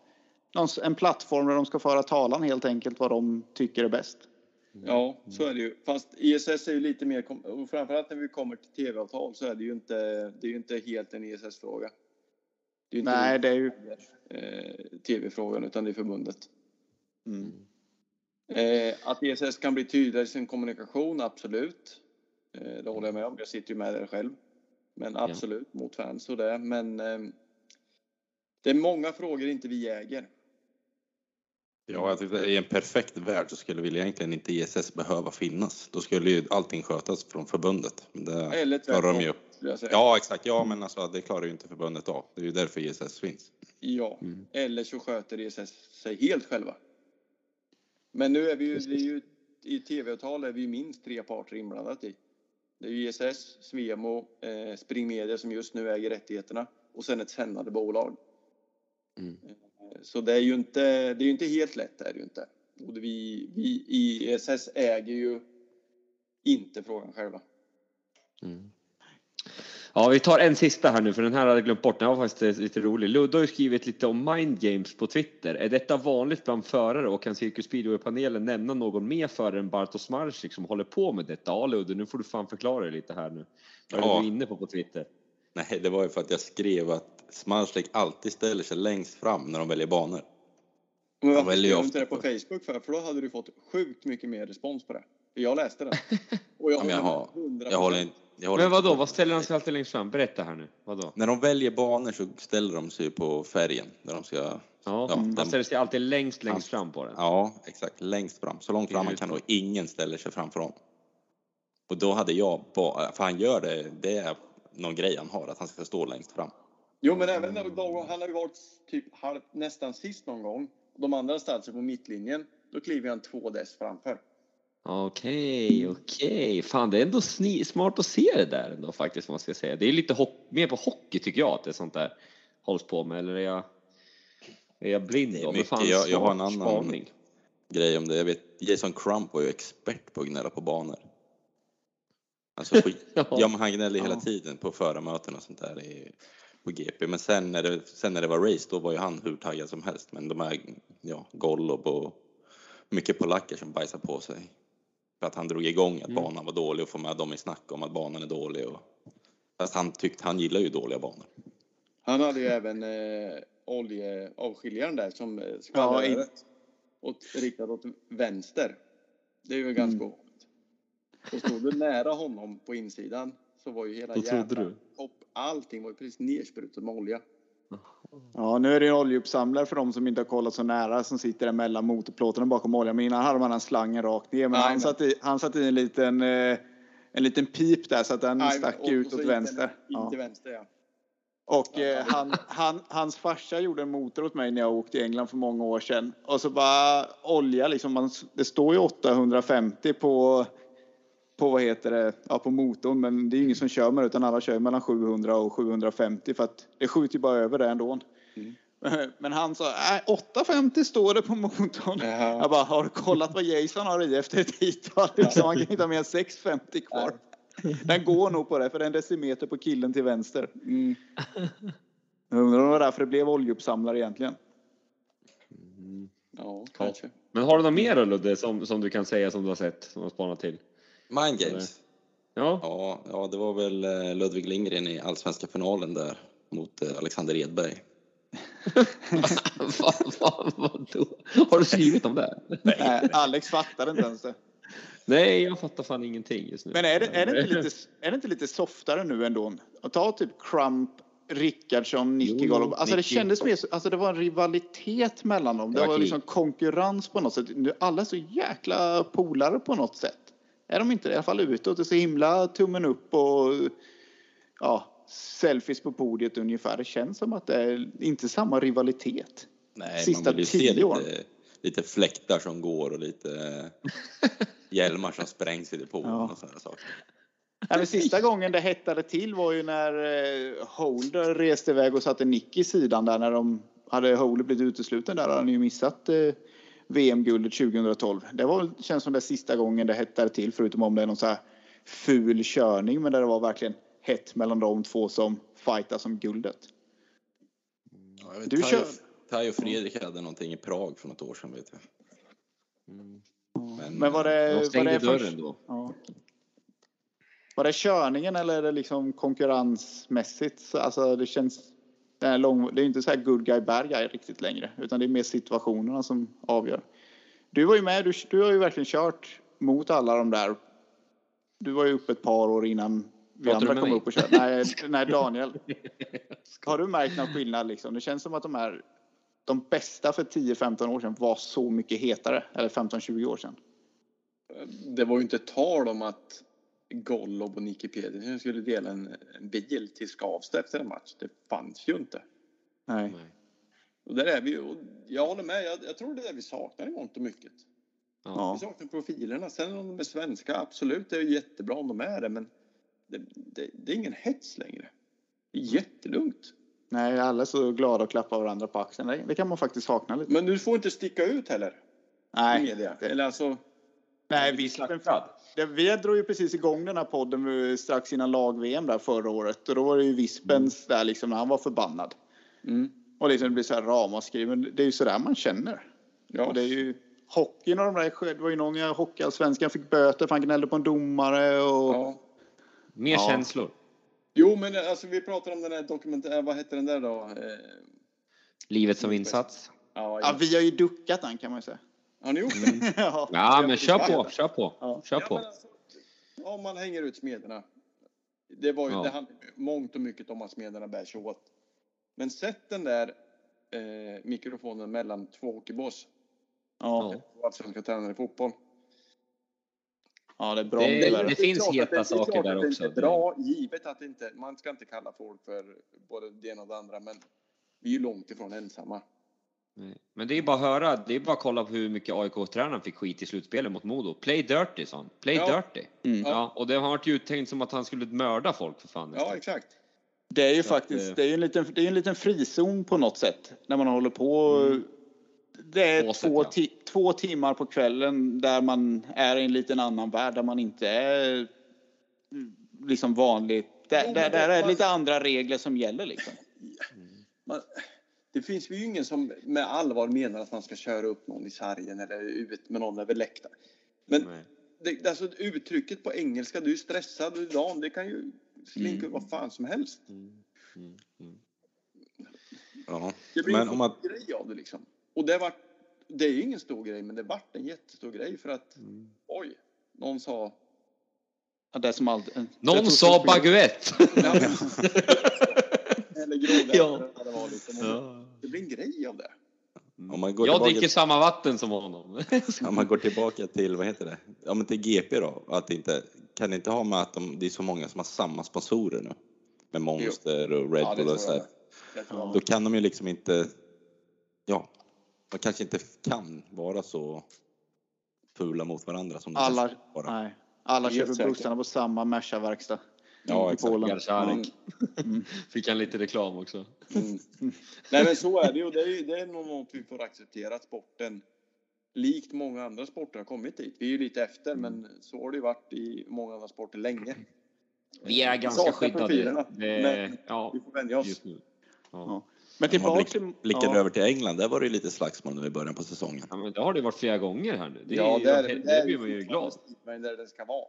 en plattform där de ska föra talan helt enkelt vad de tycker är bäst. Ja, så är det ju. Fast ISS är ju lite mer, och framförallt när vi kommer till tv-avtal så är det ju inte, det är ju inte helt en ISS-fråga. Det är inte Nej, det är ju... Eh, tv-frågan, utan det är förbundet. Mm. Eh, att ESS kan bli tydligare i sin kommunikation, absolut. Eh, det håller jag med om. Jag sitter ju med där själv. Men absolut ja. mot fans och det. Men eh, det är många frågor inte vi äger. Ja, jag tyckte, i en perfekt värld så skulle väl egentligen inte ISS behöva finnas. Då skulle ju allting skötas från förbundet. Det Eller klarar de ju Ja, exakt. Ja, men alltså, det klarar ju inte förbundet av. Det är ju därför ISS finns. Ja, mm. eller så sköter ISS sig helt själva. Men nu är vi ju, det är ju i tv-avtal är vi minst tre parter inblandat i. Det är ISS, Svemo, eh, Spring Media som just nu äger rättigheterna och sen ett sändande bolag. Mm. Eh, så det är ju inte, det är inte helt lätt, det är det ju inte. Och vi, vi ISS äger ju inte frågan själva. Mm. Ja, vi tar en sista här nu, för den här hade jag glömt bort. Den var faktiskt lite rolig. Ludde har ju skrivit lite om mind games på Twitter. Är detta vanligt bland förare och kan Cirkus Speedway-panelen nämna någon mer förare än Bartosz Marcik som håller på med detta? Ja, Ludde, nu får du fan förklara dig lite här nu. Vad är ja. du inne på på Twitter? Nej, det var ju för att jag skrev att Smarslik alltid ställer sig längst fram när de väljer banor. Men varför skrev du inte det på Facebook för? För då hade du fått sjukt mycket mer respons på det. Jag läste den. Och jag, ja, jag, har, jag håller inte men vadå, vad ställer de sig alltid längst fram? Berätta här nu. Vadå? När de väljer banor så ställer de sig på färgen. Där de ska, ja, ja de ställer sig alltid längst, längst fram på den. Ja, exakt. Längst fram. Så långt fram man kan och ingen ställer sig framför honom. Och då hade jag, för han gör det, det är någon grej han har, att han ska stå längst fram. Jo, men även när han har ju varit typ halv, nästan sist någon gång. De andra ställt sig på mittlinjen. Då kliver han två dess framför. Okej, okay, okej. Okay. Fan, det är ändå smart att se det där ändå faktiskt, man ska säga. Det är lite mer på hockey tycker jag att det är sånt där hålls på med, eller är jag, är jag blind då? Men fan, jag, jag har en annan spaning. grej om det. Jag vet, Jason Crump var ju expert på att gnälla på banor. Alltså, på, ja. men han gnällde ja. hela tiden på förarmöten och sånt där i, på GP. Men sen när, det, sen när det var race, då var ju han hur taggad som helst. Men de här, ja, Gollob och mycket polacker som bajsar på sig. För att han drog igång att mm. banan var dålig och få med dem i snack om att banan är dålig. Och, fast han tyckte, han gillar ju dåliga banor. Han hade ju även eh, oljeavskiljaren där som skvallrade ja, åt, riktat åt vänster. Det är ju ganska mm. Och stod du nära honom på insidan så var ju hela jävla topp, allting var ju precis nersprutat med olja. Ja, nu är det en oljeuppsamlare för de som inte har kollat så nära som sitter där mellan motorplåtarna bakom oljan. Men innan hade man en slangen rakt ner. Men han satte, i, han satte i en liten, eh, en liten pip där så att den Nej, stack och, ut och åt vänster. Ja. vänster ja. Och eh, han, han, hans farsa gjorde en motor åt mig när jag åkte i England för många år sedan. Och så bara olja liksom. Man, det står ju 850 på på vad heter det, ja, på motorn. Men det är ingen som kör med det utan alla kör mellan 700 och 750 för att det skjuter ju bara över det ändå. Mm. Men han sa, äh, 850 står det på motorn. Jaha. Jag bara, har du kollat vad Jason har i efter ett hittal? Liksom, han kan inte ha mer än 650 kvar. Den går nog på det, för det är en decimeter på killen till vänster. Mm. Jag undrar om det var därför det blev oljeuppsamlare egentligen. Mm. Ja, kanske. Men har du något mer då Ludde, som, som du kan säga som du har sett, som du har spanat till? Mind Games? Ja. ja. Ja, det var väl eh, Ludvig Lindgren i allsvenska finalen där mot eh, Alexander Edberg. vad, vad, vad då? Har du skrivit om det? Nej, Alex fattar inte ens det. Nej, jag fattar fan ingenting just nu. Men är det, är det, inte, lite, är det inte lite softare nu ändå? Att ta typ Crump, Rickardsson, Nicky Golob. Alltså det kändes mer alltså det var en rivalitet mellan dem. Det, det var, var liksom konkurrens på något sätt. Alla är så jäkla polare på något sätt är de inte i alla fall utåt. Det är så himla tummen upp och ja, selfies på podiet ungefär. Det känns som att det är inte samma rivalitet. Nej, Sista man vill se lite, lite fläktar som går och lite hjälmar som sprängs i depån ja. och sådana saker. Ja, sista gången det hettade till var ju när eh, Holder reste iväg och satte Nick i sidan där när de hade Holder blivit utesluten där hade han ju missat eh, VM-guldet 2012. Det var, känns som det sista gången det hettade till, förutom om det är någon så här ful körning, men där det var verkligen hett mellan de två som fightas om guldet. Ja, vet, du kör... Taj och Fredrik hade någonting i Prag för något år sedan vet jag. Mm. Men, men var det... De stängde var det dörren först... då. Ja. Var det körningen eller är det liksom konkurrensmässigt? Alltså det känns det är, lång, det är inte så här good guy, bad guy riktigt längre, utan det är mer situationerna som avgör. Du var ju med, du, du har ju verkligen kört mot alla de där. Du var ju uppe ett par år innan vi andra kom upp och körde. Nej, nej, Daniel. Har du märkt någon skillnad liksom? Det känns som att de här de bästa för 10-15 år sedan var så mycket hetare. Eller 15-20 år sedan. Det var ju inte tal om att Gollob och Nicky Pedersen skulle dela en, en bil till Skavsta efter en match. Det fanns ju inte. Nej. Och där är vi och jag håller med. Jag, jag tror det är det vi saknar i mångt och mycket. Ja. Vi saknar profilerna. Sen om de är svenska, absolut, det är jättebra om de är det. Men det, det, det är ingen hets längre. Det är jättelugnt. Nej, alla är så glada och klappar varandra på axeln. Det, det kan man faktiskt sakna lite. Men du får inte sticka ut heller. Nej. I media. Eller alltså. Nej, vi, det, vi drog ju precis igång den här podden strax innan lag-VM där förra året. Och då var det ju Vispens mm. där liksom, när han var förbannad. Mm. Och liksom det blir så här ramaskri. Men det är ju så där man känner. Ja. Och det är ju hockeyn och de där. Det var ju någon i hockeyallsvenskan fick böter för han gnällde på en domare och. Ja. Mer ja. känslor. Jo, men alltså vi pratar om den här dokumentären. Vad hette den där då? Eh... Livet som insats. Ja, ja, vi har ju duckat den kan man ju säga. Har ni gjort det? ja. ja, men kör på, kör på. Ja. Kör på. Alltså, om man hänger ut smederna. Det var ju, ja. det handlar mångt och mycket om att smederna bär sig åt. Men sätt den där eh, mikrofonen mellan två hockeybås. Ja. Allsvenska tränare i fotboll. Ja, det är bra. Det, det, det, det finns heta det, saker där också. Det är bra, givet att inte, man ska inte kalla folk för både det ena och det andra, men vi är ju långt ifrån ensamma. Men det är bara att höra, det är bara att kolla på hur mycket AIK-tränaren fick skit i slutspelet mot Modo. Play dirty, sa han. Play ja. dirty. Mm. Ja, och det har varit uttänkt som att han skulle mörda folk för fan. Ja, exakt. Det är ju Så faktiskt, att, det är en liten, det är en liten frizon på något sätt när man håller på. Mm. Det är Åset, två, ja. två timmar på kvällen där man är i en liten annan värld där man inte är liksom vanligt. Där, där, där är det lite andra regler som gäller liksom. Man, det finns ju ingen som med allvar menar att man ska köra upp någon i sargen eller ut med någon över läktaren. Men det, alltså, uttrycket på engelska, du är stressad, är dan, det kan ju slinka mm. vad fan som helst. Mm. Mm. mm. Ja. Det blir men en om man... grej av det liksom. Och det, var, det är ju ingen stor grej, men det vart en jättestor grej för att mm. oj, någon sa Ja, det som alltid, Någon sa baguette! eller grådäckare. Ja. Det, var liksom, ja. det blir en grej av det. Om man går jag dricker till... samma vatten som honom. Om man går tillbaka till, vad heter det, ja men till GP då, att inte, kan det inte ha med att de, det är så många som har samma sponsorer nu? Med Monster och Red ja, Bull och så här. Då kan de ju liksom inte, ja, de kanske inte kan vara så fula mot varandra som de Alla, nej. Alla kör bussarna på samma Merca-verkstad. Ja, exakt. Mm. Mm. Fick han lite reklam också. Mm. Nej, men så är det ju. Det är, det är något vi får acceptera att sporten, likt många andra sporter, har kommit dit. Vi är ju lite efter, men så har det ju varit i många andra sporter länge. Vi är ganska skyddade. men ja, vi får vänja oss. Ja. Ja. Men tillbaka till... Blickar ja. över till England, där var det lite slagsmål nu i början på säsongen. Ja, men det har det varit flera gånger här nu. Det, ja, där, det, det blir man ju glad. Men där det ska vara.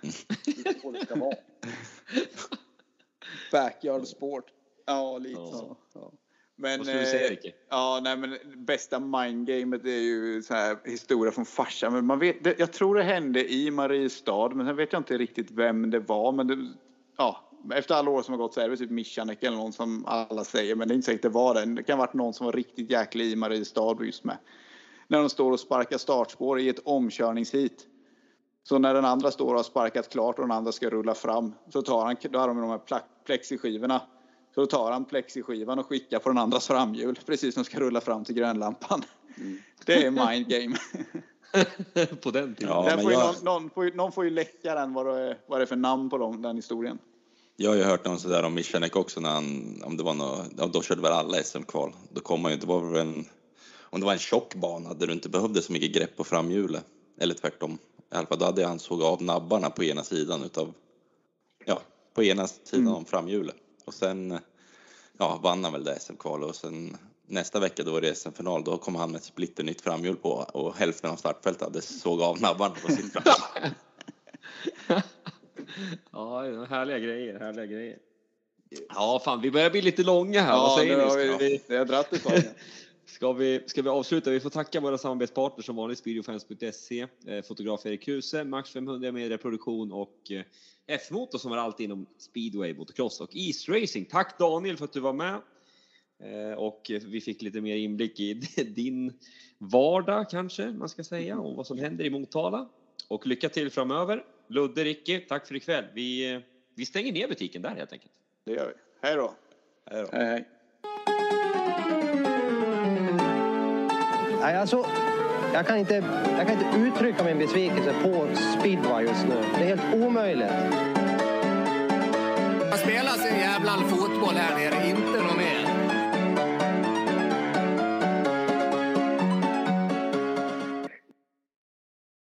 Det ska vara. Backyard sport. Ja, lite ja. så. Ja. Men, Vad skulle du säga, Ricky? Ja, nej, men bästa mindgamet är ju så här historia från farsan. Men man vet, det, jag tror det hände i Mariestad, men sen vet jag inte riktigt vem det var. Men det, ja, efter alla år som har gått så är det typ Michanek eller någon som alla säger, men det är inte säkert det var den. Det kan ha varit någon som var riktigt jäklig i Mariestad just med. När de står och sparkar startspår i ett omkörningshit. Så när den andra står och har sparkat klart och den andra ska rulla fram så tar han, då har de de här plexiskivorna. Så då tar han plexiskivan och skickar på den andras framhjul precis som ska rulla fram till grönlampan. Mm. Det är mind game. på den tiden. Ja, får jag... någon, någon, får, någon får ju läcka den vad det, är, vad det är för namn på dem, den historien. Jag har ju hört någon sådär om Michanek också när han, om det var något, ja, då körde väl alla SM-kval. Då kom man ju, det var väl en, om det var en tjock bana där du inte behövde så mycket grepp på framhjulet. Eller tvärtom. I alla fall då hade han såg av nabbarna på ena sidan utav, ja, på ena sidan mm. om framhjulet. Och sen, ja, vann han väl det SM-kvalet och sen nästa vecka då var det SM-final, då kom han med ett splitternytt framhjul på och hälften av startfältet hade såg av nabbarna på sitt framhjul. ja, härliga grejer, härliga grejer. Ja, fan, vi börjar bli lite långa här. Ja, Vad säger ni? Vi, vi, vi har dragit ett tag. Ska vi, ska vi avsluta? Vi får tacka våra samarbetspartners som vanligt, speedofans.se, eh, fotograf Erik Kruse, Max 500 Media Produktion och eh, F-motor som har allt inom speedway, motocross och East Racing. Tack Daniel för att du var med. Eh, och vi fick lite mer inblick i din vardag kanske man ska säga och vad som händer i Motala. Och lycka till framöver. Ludde, Ricky, tack för ikväll. Vi, vi stänger ner butiken där helt enkelt. Det gör vi. Hej då. Hej då. Hej, Nej, alltså, jag, kan inte, jag kan inte uttrycka min besvikelse på speedway just nu. Det är helt omöjligt. Man spelar sin jävla fotboll här nere, inte någon.